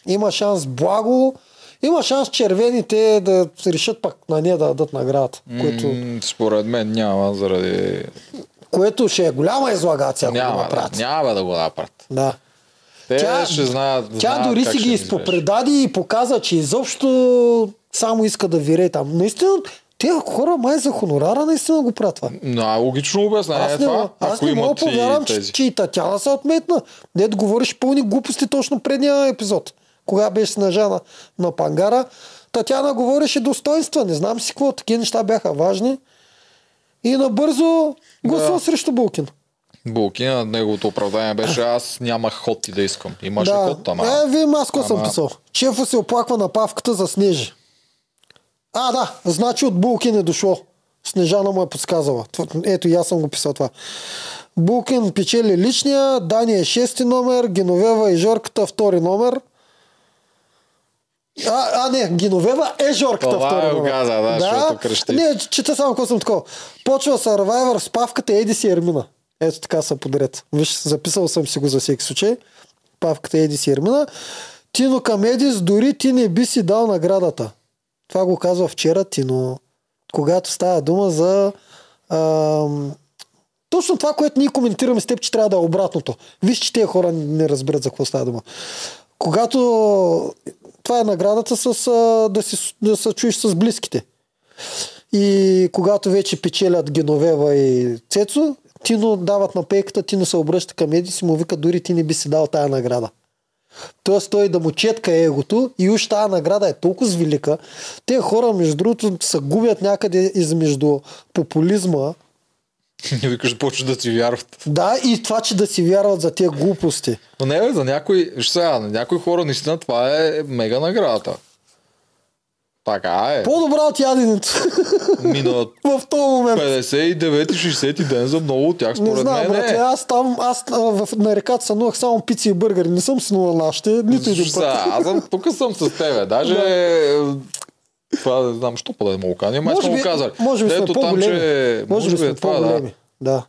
има шанс благо, има шанс червените да решат пак на нея да дадат наградата, което,
М, Според мен няма заради...
което ще е голяма излагация, ако го
Няма, да,
направят.
няма да го направят.
Да.
Те
Тя,
ще знаят.
тя
знаят
дори си ги изпопредади и показа, че изобщо само иска да вире там. Наистина, Те хора май за хонорара наистина го правят това.
На логично обяснение е
Аз не,
това.
аз не мога да повярвам, че, че и Татяна се отметна. Не да говориш пълни глупости точно предния епизод. Кога беше снажана на Пангара. Татяна говореше достоинства. Не знам си какво. Такива неща бяха важни. И набързо гласува
Да.
срещу Булкин.
Булкин, неговото оправдание беше аз нямах ход и да искам. Имаше
да.
ход, ама...
Е, вие аз какво съм
Ама-
писал. Чефо се оплаква на павката за Снежи. А, да, значи от Булкин е дошло. Снежана му е подсказала. Ето и аз съм го писал това. Булкин печели личния, Дани е шести номер, Геновева и Жорката втори номер. А, а не, Геновева е Жорката
Това
втори
го
номер.
каза, да, защото крещи.
Не, чета само какво съм такова. Почва Survivor с павката Еди си Ермина. Ето така са подред. Виж, записал съм си го за всеки случай. Павката Еди си Ермина. Тино към Едис, дори ти не би си дал наградата. Това го казва вчера Тино. Когато става дума за ам, точно това, което ние коментираме с теб, че трябва да е обратното. Виж, че тези хора не разберат за какво става дума. Когато това е наградата с, а, да, си, да се чуеш с близките. И когато вече печелят Геновева и Цецо, Тино дават на пейката, Тино се обръща към Едис и му вика, дори ти не би си дал тая награда. Тоест той да му четка егото и уж тази награда е толкова велика. Те хора, между другото, се губят някъде измежду популизма,
Не викаш, почваш да си вярват.
да, и това, че да си вярват за тези глупости.
Но не, бе, за някои, сега, на някои хора наистина това е мега наградата. Така е.
По-добра от яденето
Мина
в този момент.
59-60 ден за много от тях,
Не
според
знам,
мен е.
аз там, аз а, в, на реката сънувах само пици и бъргари. Не съм снувал нашите, нито един път.
Аз съм, тук съм с тебе. Даже това не знам, що па да му го аз
Може
сме го казали.
може би сме по-големи. може би
е
сме
да.
по-големи. Да.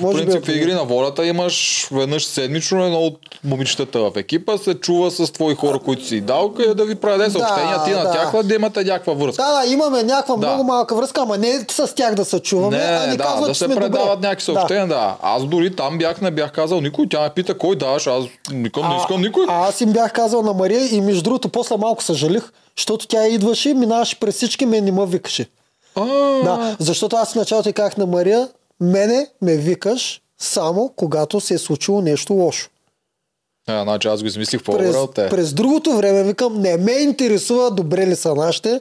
Може би
принцип,
е
в игри на волята имаш веднъж седмично едно от момичетата в екипа се чува с твои хора, които си дал, къде да ви праде съобщения, ти на
да.
тях да имате някаква връзка.
Да, да, имаме някаква
Да.
много малка връзка, ама не с тях да се чуваме,
Не,
а ни
да,
казват,
да
че
се
сме
предават
добре.
някакви съобщения, да. Аз дори там бях, не бях казал никой, тя ме пита кой даваш, аз никой не искам никой.
А, аз им бях казал на Мария и между другото после малко съжалих, защото тя идваше, минаваше през всички, мен не ме викаше.
А,
Да, защото аз в началото и казах на Мария, мене ме викаш само когато се е случило нещо лошо.
а, значи аз го измислих по-добре
През,
от те.
през другото време викам, не ме интересува добре ли са нашите.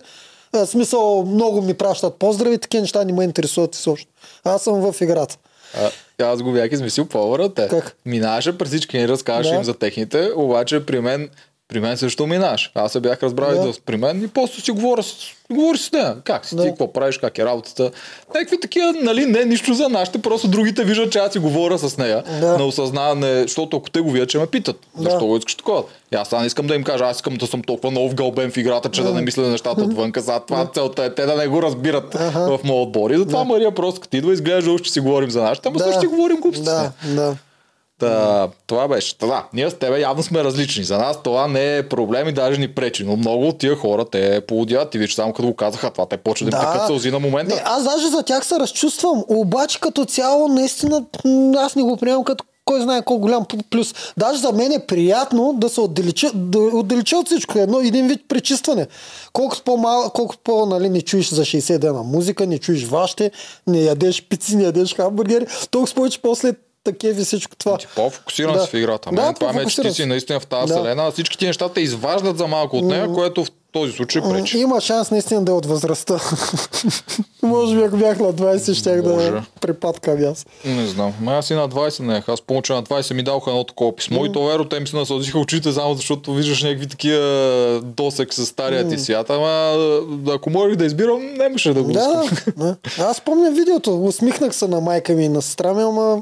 В смисъл, много ми пращат поздрави, такива неща не ме интересуват изобщо. Аз съм в играта.
А, аз го бях измислил по-добре от те.
Как?
Минаваше през всички ни, разказваше
Да.
им за техните, обаче при мен при мен също минаш. Аз се бях разбрал
Да.
да. да при мен и просто си говоря с, говори с нея. Как си
Да.
ти, какво правиш, как е работата. Някакви такива, нали, не нищо за нашите, просто другите виждат, че аз си говоря с нея.
Да.
На осъзнаване, защото ако те го видят, че ме питат.
Да.
Защо го искаш такова? И аз не искам да им кажа, аз искам да съм толкова много вгълбен в играта, че да, не мисля нещата отвънка. За това целта е те да не го разбират в моят отбор. И затова Мария просто като идва изглежда, че си говорим за нашите, ама също си говорим глупости.
Да, да.
Та, това беше. Та, да, ние с тебе явно сме различни. За нас това не е проблем и даже ни пречи. Но много от тия хора те поудяват и виж само като го казаха това, те почват да им текат сълзи на момента.
Не, аз даже за тях се разчувствам. Обаче като цяло, наистина, аз не го приемам като кой знае колко голям плюс. Даже за мен е приятно да се отдалеча, да отдалеча от всичко. Едно, един вид пречистване. Колкото по-мал, колкото по, нали, не чуеш за 60 дена музика, не чуеш вашите, не ядеш пици, не ядеш хамбургери, толкова повече после такива и всичко това.
Ти по-фокусиран
Да.
си в играта.
Да,
Мен това ме, че ти си. наистина в тази
Да.
вселена. Всички ти неща те изваждат за малко от нея, което в този случай пречи.
Има шанс наистина да е от възрастта. Може би ако бях на 20, щях да
Може.
припаткам и аз.
Не знам. Ма аз и на 20 не. Аз помня, на 20 ми даваха едно такова писмо и то веро, те ми се насълзиха очите, само защото виждаш някакви такива досек с стария ти свят. Ама ако можех да избирам, нямаше да го
Да, да. Аз помня видеото. Усмихнах се на майка ми и на сестра ми, ама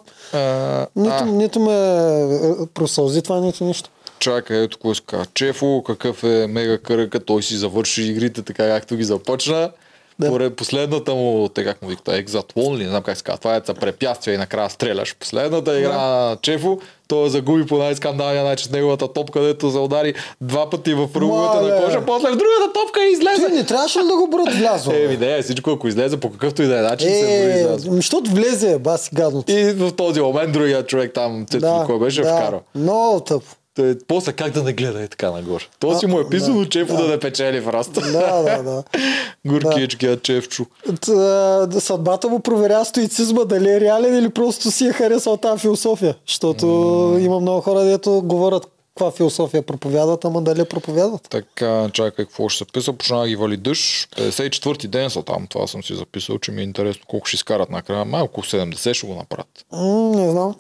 нито, нито ме просълзи това, нито нищо.
Чакай, ето какво иска. Чефо, какъв е мега кръка, той си завърши игрите така както ги започна.
Да.
Поред последната му, те как му викта, екзатлон ли, не знам как се казва, това е за препятствие и накрая стреляш. Последната игра на Чефо, той загуби по най-скандалния начин с неговата топка, където заудари два пъти в ръговете на кожа, после в другата топка и излезе.
Ти не трябваше ли да го брат влязло?
Еми, не, всичко ако излезе по какъвто и да е начин се
Е,
излезе.
защото влезе, баси гадното.
И в този момент другия човек там, да, кой беше,
да,
вкара.
Много тъп.
Той, после как да не гледа е така нагоре. То си му е писано,
да,
да, Чефо да, не печели в раста.
Да, да, да.
Горкичкия да. Чефчо.
Та, съдбата му проверя стоицизма дали е реален или просто си е харесал тази философия. Защото mm. има много хора, дето говорят каква философия проповядат, ама дали проповядат.
Така, чакай, какво ще се писа, почна ги вали дъжд. 54-ти ден са там, това съм си записал, че ми е интересно колко ще изкарат накрая. Малко 70 ще го направят.
М, не знам.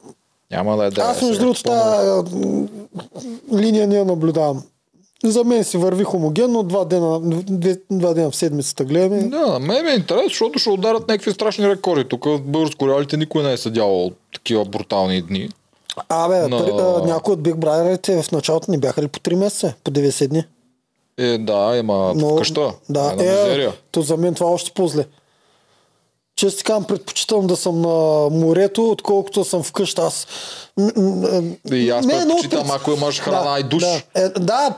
Няма да е да.
Аз между другото тази линия не я наблюдавам. За мен си върви хомогенно, два дена, две, два дена в седмицата гледаме.
Да, на мен ми е интересно, защото ще ударят някакви страшни рекорди. Тук в българско реалите никой не е съдявал такива брутални дни.
Абе,
Но-
no... някои от Big Brother в началото не бяха ли по 3 месеца? По 90 дни?
Е, да, има в къща.
Да,
е, на мизерия.
то за мен това е още по-зле. Често ти казвам, предпочитам да съм на морето, отколкото да съм вкъща. Аз...
И аз
едно от
предпочитам, ако имаш храна и душ.
Да, е, да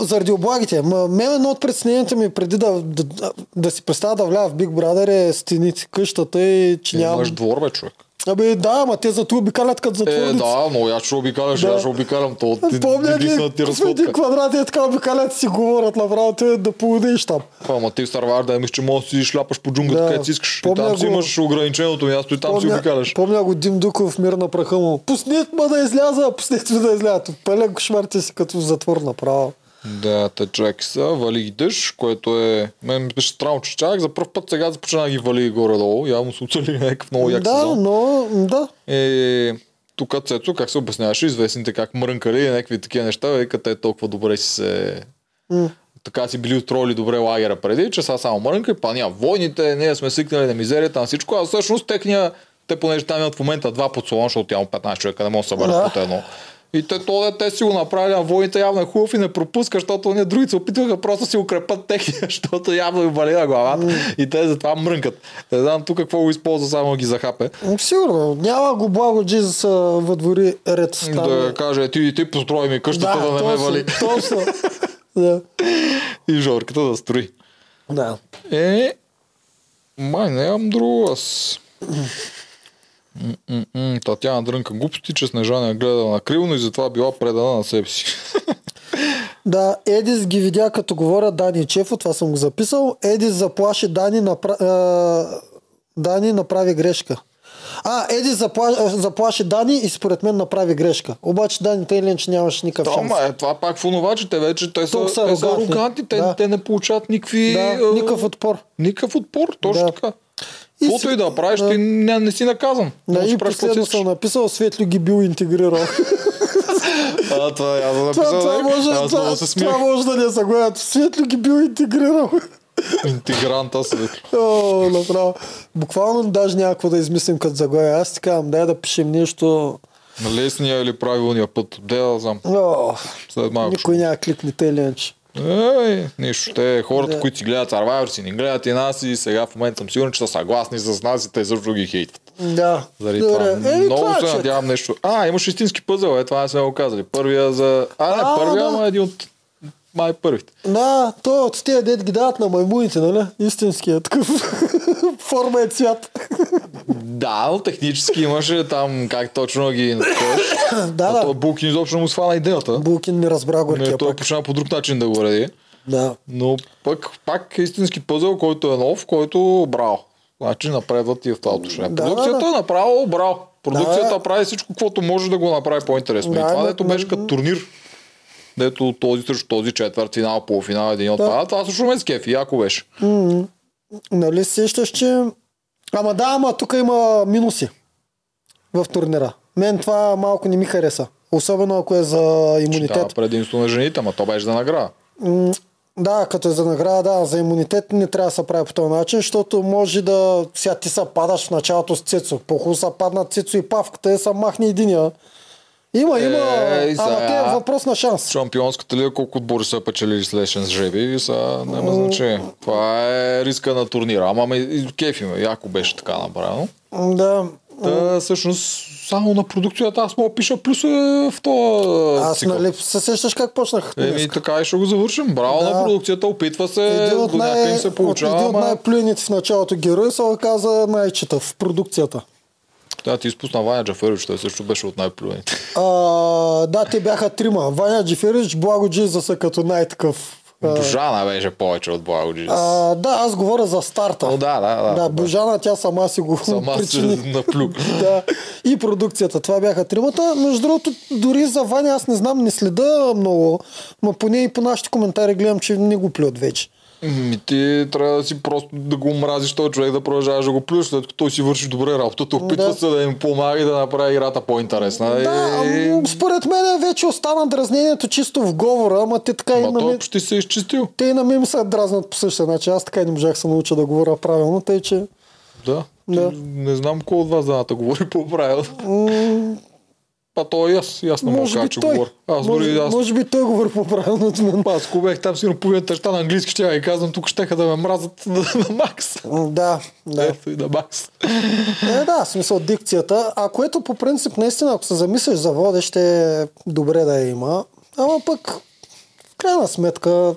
заради облагите. Мен едно от притесненията ми преди да, да, да, да си представя да вляза в Big Brother е стените, къщата и че нямам...
Имаш двор, бе, човек.
Абе да, ама те зато обикалят като
Е,
затворници.
да, но аз ще обикаляш,
Да.
аз ще обикалям то. Ти,
Помня
ти,
ли,
ти,
в един квадрат е така обикалят и си говорят направо, те да поудиш там.
Ама ти в Сарвар да имаш, че можеш да си шляпаш по джунглата,
Да.
където си искаш. И
Помня
там си
го-
имаш ограниченото място и там си обикаляш.
помня го Дим Дуков мир на праха му. Пуснете ме да изляза, пуснете ме да изляза. Пълен кошмар ти си като затвор направо.
Да, те човек са, вали ги дъжд, което е... Мен ми беше странно, че чак за първ път сега започна да ги вали горе-долу. Явно са оцели някакъв много як
да,
сезон.
но да.
Е, тук Цецо, как се обясняваше, известните как мрънкали и някакви такива неща, вика, те толкова добре си се...
М.
Така си били устроили добре лагера преди, че сега само мрънка и па няма войните, ние сме свикнали на мизерията, на всичко, а всъщност техния, те понеже там имат в момента два подслона, защото тя 15 човека не може да съберат
Да.
под едно. И те, то, те си го направили, а войните явно е хубав и не пропуска, защото ние другите се опитваха просто да си укрепат техния, защото явно им вали на главата и те затова мрънкат. Не знам тук какво го използва, само да ги захапе.
Сигурно. Няма го благо Джизус във двори ред. Там.
Да каже, ти, ти построи ми къщата да, не ме
точно,
вали.
Точно. да.
И Жорката да строи.
да.
Е, май нямам друго аз. М-м-м, Татяна дрънка глупости, че Снежана е гледала на криво и затова била предана на себе си.
Да, Едис ги видя като говорят Дани и Чефо, това съм го записал. Едис заплаши Дани, напра... а, Дани направи грешка. А, Едис запла... заплаши Дани и според мен направи грешка. Обаче Дани тъй лен, че нямаше никакъв шанс.
Тома, е, това пак в онова, че те вече те са,
Тук са
те са
арогантни.
те,
Да.
те не получават никакви...
Да, никакъв отпор.
Никакъв отпор, точно
Да.
така.
И
Каквото и да правиш,
да.
ти не, не си наказан.
Да,
Можеш
и
да
последно съм написал, Светлю ги бил интегрирал.
А, това аз да
това,
написал,
това, може,
аз
това,
се
това може да не са гоят. Светлю ги бил интегрирал.
Интегранта светло.
О, направо. Буквално даже някакво да измислим като заглавие. Аз ти казвам, дай да пишем нещо.
На лесния или правилния път. Де да знам.
О,
След малко.
никой няма тъй ленч.
Ей, нищо. Те хората,
Да.
които си гледат Survivor, си не гледат и нас и сега в момента съм сигурен, че са съгласни с нас и те също ги хейтват.
Да.
Заради това.
Еми,
Много
това е,
се надявам нещо. А, имаш истински пъзъл, е, това не сме го казали. Първия за... А, не,
А,
първия,
да.
ама един от май първите.
Да, той от тези дет ги дават на маймуните, нали? Истинският такъв. Форма е цвят.
Да, но технически имаше там как точно ги натъкваш.
да, да.
той Булкин изобщо не му свана идеята.
Булкин не разбра
Не,
горкия
той
пак.
почна по друг начин да го реди.
Да.
Но пък пак е истински пъзъл, който е нов, който браво. Значи напредват и в това отношение.
Да,
Продукцията
да, да.
е направо браво. Продукцията
Да.
прави всичко, което може да го направи по-интересно.
Да,
и това
ма-
дето беше като турнир. Дето този срещу този четвърт финал, полуфинал, един от
Да.
това. Това също ме скефи, яко беше.
Нали сещаш, че... Ама да, ама тук има минуси в турнира. Мен това малко не ми хареса. Особено ако е за
Да,
имунитет.
предимство на жените, ама то беше за награда.
Да, като е за награда, да, за имунитет не трябва да се прави по този начин, защото може да... Сега ти са падаш в началото с Цецо. По-хубаво са паднат Цецо и Павката, е са махне единия. Има, има,
Ей,
ама те е въпрос на шанс.
Шампионската лига, колко отбори са печелили с лешен с жеби, са няма значение. Това е риска на турнира. Ама ме и кефи ме, яко беше така направено.
Да,
Та, всъщност, само на продукцията аз мога пиша плюсове в този
аз
цикъл.
нали се сещаш как почнах
Еми, така и ще го завършим. Браво
Да.
на продукцията, опитва се,
Един от,
до някъде
най-
им се получава,
един от най-плюените в началото герой се оказа най-читав в продукцията.
Да, ти изпусна Ваня Джаферович, той също беше от най-плюените.
Да, те бяха трима. Ваня Джиферич, Благо Джизаса като най-такъв.
Божана беше повече от Благоджис.
А, да, аз говоря за старта.
О, да, да, да.
Да, Божана, тя сама си го
Сама
причини.
се наплю.
да. И продукцията. Това бяха тримата. Между другото, дори за Ваня аз не знам, не следа много, но поне и по нашите коментари гледам, че не го плюят вече.
Ми ти трябва да си просто да го мразиш този човек, да продължаваш да го плюш, след като той си върши добре работата, опитва
Да.
се да им помага и да направи играта по-интересна.
Да,
и...
ам, според мен вече остана дразнението чисто в говора, ама те така и
Ма
на мен,
почти се е изчистил.
те и на мен се дразнат по същия начин. Аз така и не можах да се науча да говоря правилно, тъй че
Да.
Да.
Не знам кой от вас двамата говори по-правилно. Па той и аз, и аз не мога да кажа, че говоря. Аз
може,
дори аз
може би той говори по-правилно от мен.
Аз ако бях там, сигурно половината неща на английски ще я и казвам, тук ще да ме мразят на, на Макс.
Да, да.
Ето и на Макс.
Е, да, смисъл дикцията. А което по принцип, наистина, ако се замислиш за водещ, е добре да я има. Ама пък, в крайна сметка,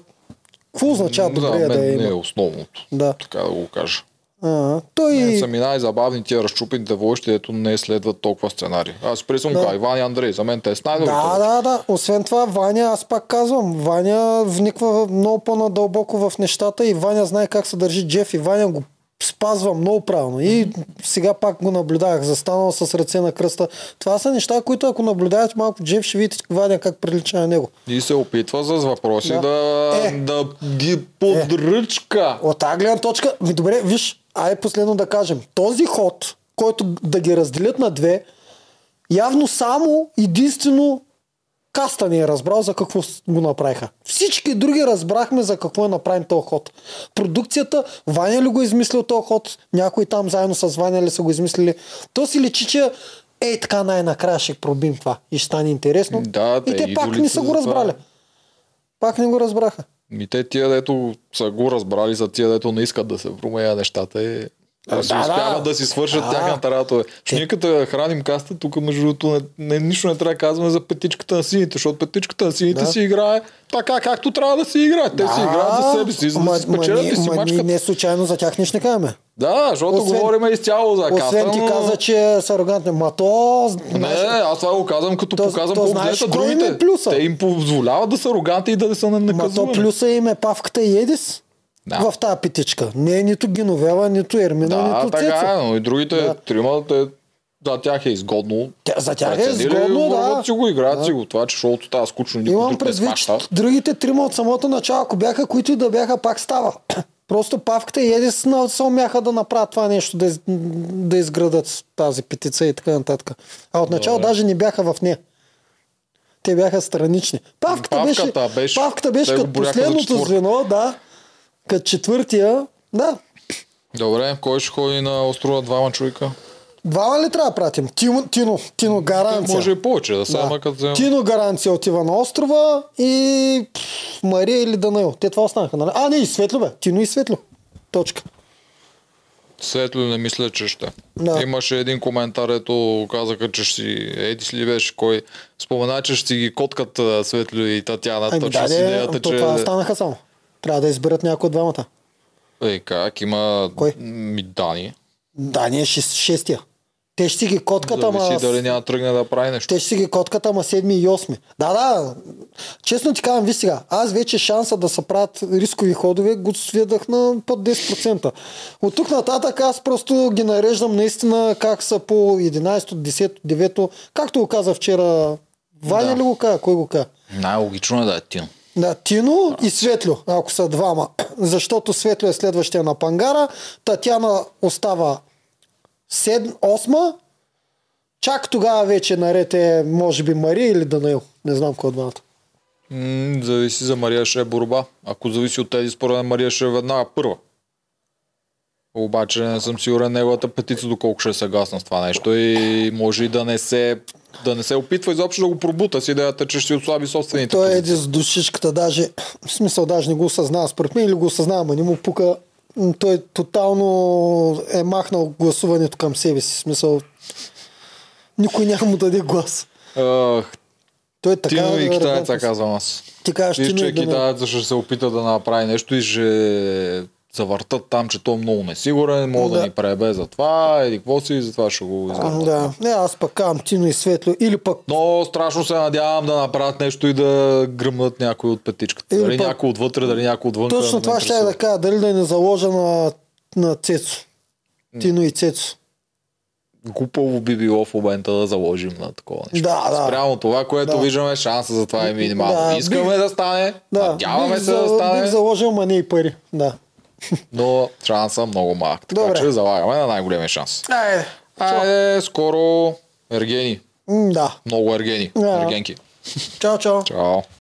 какво означава
да,
добре да,
мен
я
не е
има?
основното.
Да.
Така да го кажа.
А, той...
Мен са ми най-забавни тия разчупените войщи, ето не следват толкова сценарии. Аз преди съм
Да.
и Андрей, за мен те са най-добрите.
Да, да, да. Освен това, Ваня, аз пак казвам, Ваня вниква много по-надълбоко в нещата и Ваня знае как се държи Джеф и Ваня го спазва много правилно. И сега пак го наблюдавах, застанал с ръце на кръста. Това са неща, които ако наблюдавате малко Джеф, ще видите Ваня как прилича на него.
И се опитва с въпроси
Да.
да,
Е.
да ги подръчка.
От тази гледна точка, ми добре, виж, ай последно да кажем, този ход, който да ги разделят на две, явно само единствено каста не е разбрал за какво го направиха. Всички други разбрахме за какво е направен този ход. Продукцията, Ваня ли го е измислил този ход, някой там заедно с Ваня ли са го измислили. То си личи, че ей така най-накрая ще пробим това и ще стане интересно.
Да,
и
те
пак не са го
това.
разбрали. Пак не го разбраха.
Ми те тия, дето са го разбрали, за тия, дето не искат да се променя нещата и да, си
Да,
успяват
да.
да си свършат
Да.
тяхната работа. Ще ние като я храним каста, тук между другото не, не, нищо не трябва да казваме за петичката на сините, защото петичката на сините
Да.
си играе така, както трябва да си играе. Те си играят за себе си, за да си спечелят и си
ма,
мачкат.
не случайно за тях нищо не казваме.
Да, защото
Освен-
говорим изцяло за каста,
Освен ти
но...
каза, че са арогантни. Ма то...
Не, аз това го казвам като
То-
показвам
то
по
знаеш им е
другите.
плюса?
Те им позволяват да са арогантни и да са
Ма то плюса им е Павката и Едис
Да.
в тази питичка. Не е нито Геновева, нито Ермина,
Да,
нито
така
Цецо.
е, но и другите
Да.
трима, те, за тях е изгодно.
Тя, за тях е изгодно, да.
си го, играят
Да.
си го. Това, че шоуто става скучно, никой
Имам
друг не
предвид,
смаща.
че другите трима от самото начало, ако бяха които и да бяха, пак става. Просто Павката и Едис се умяха да направят това нещо, да, из, да изградат тази петица и така нататък. А отначало
Добре.
даже не бяха в нея. Те бяха странични. Павката,
Павката
беше,
беше-
Павката беше като последното звено, да. Като четвъртия, да.
Добре, кой ще ходи на острова двама човека?
Двама ли трябва да пратим? Тино, Тино, Тино гаранция.
Може и повече, да сега,
Да.
като вземем.
Тино гаранция отива на острова и пф, Мария или Данаил. Те това останаха, нали? А, не, и Светло бе. Тино и Светло. Точка.
Светло не мисля, че ще.
Да.
Имаше един коментар, ето казаха, че ще си... Едис ли беше кой? Спомена, че ще си ги коткат Светло и Татяна.
Ами
Точно
да,
с
де,
идеята,
то
че...
това останаха само. Трябва да изберат някой от двамата.
Е, как? Има...
Кой?
Ми, Дани.
Да, ние шест, шестия. Те ще си ги коткат, ама...
Зависи дали няма да тръгне да прави нещо.
Те ще си ги коткат, ама седми и осми. Да, да. Честно ти казвам, виж сега, аз вече шанса да се правят рискови ходове го сведах на под 10%. От тук нататък аз просто ги нареждам наистина как са по 11, 10, 9, както го каза вчера. Ваня
Да.
ли го каза? Кой го каза?
Най-логично е да е Тино.
Да, Тино и Светло, ако са двама. Защото Светло е следващия на Пангара, Татяна остава 7, 8, чак тогава вече наред е, може би, Мария или Данаил. Не знам кой от двамата.
М, зависи за Мария ще е борба. Ако зависи от тези, според Мария ще е веднага първа. Обаче не съм сигурен неговата петица доколко ще е съгласна с това нещо и може и да не се, да не се опитва изобщо да го пробута с идеята, че ще си отслаби собствените
Той е
позиции.
еди с душичката, даже, в смисъл, даже не го осъзнава. Според мен или го осъзнава, ама не му пука. Той тотално е махнал гласуването към себе си. В смисъл, никой няма му даде глас.
Ах,
Той е така.
Тино и китаеца казвам аз.
Ти кажеш,
Виж, че
и Данаил.
китаеца ще се опита да направи нещо и ще завъртат там, че той е много несигурен, мога да,
Да.
ни пребе за това, еди какво си, затова ще го
А,
изгърнат.
да. Не, аз пък казвам Тино и Светло. Или пък
Но страшно се надявам да направят нещо и да гръмнат някой от петичката.
Или
дали
пък-
някой отвътре, дали някой отвън.
точно това ще я да кажа. Дали да не заложа на, на Цецо. Тино и Цецо.
Глупаво би било в момента да заложим на такова нещо.
Да, да.
Спрямо това, което
Да.
виждаме, шанса за това е минимално.
Да,
Искаме
бих-
да стане,
Да,
надяваме
бих,
се да
за-
стане,
бих заложил, ма не и пари. Да.
Но шанса много малък. Така
Добре.
че залагаме на най-големия шанс.
Айде.
Айде, скоро ергени.
М, Да.
Много ергени.
Да.
Ергенки.
Чао, чао.
Чао.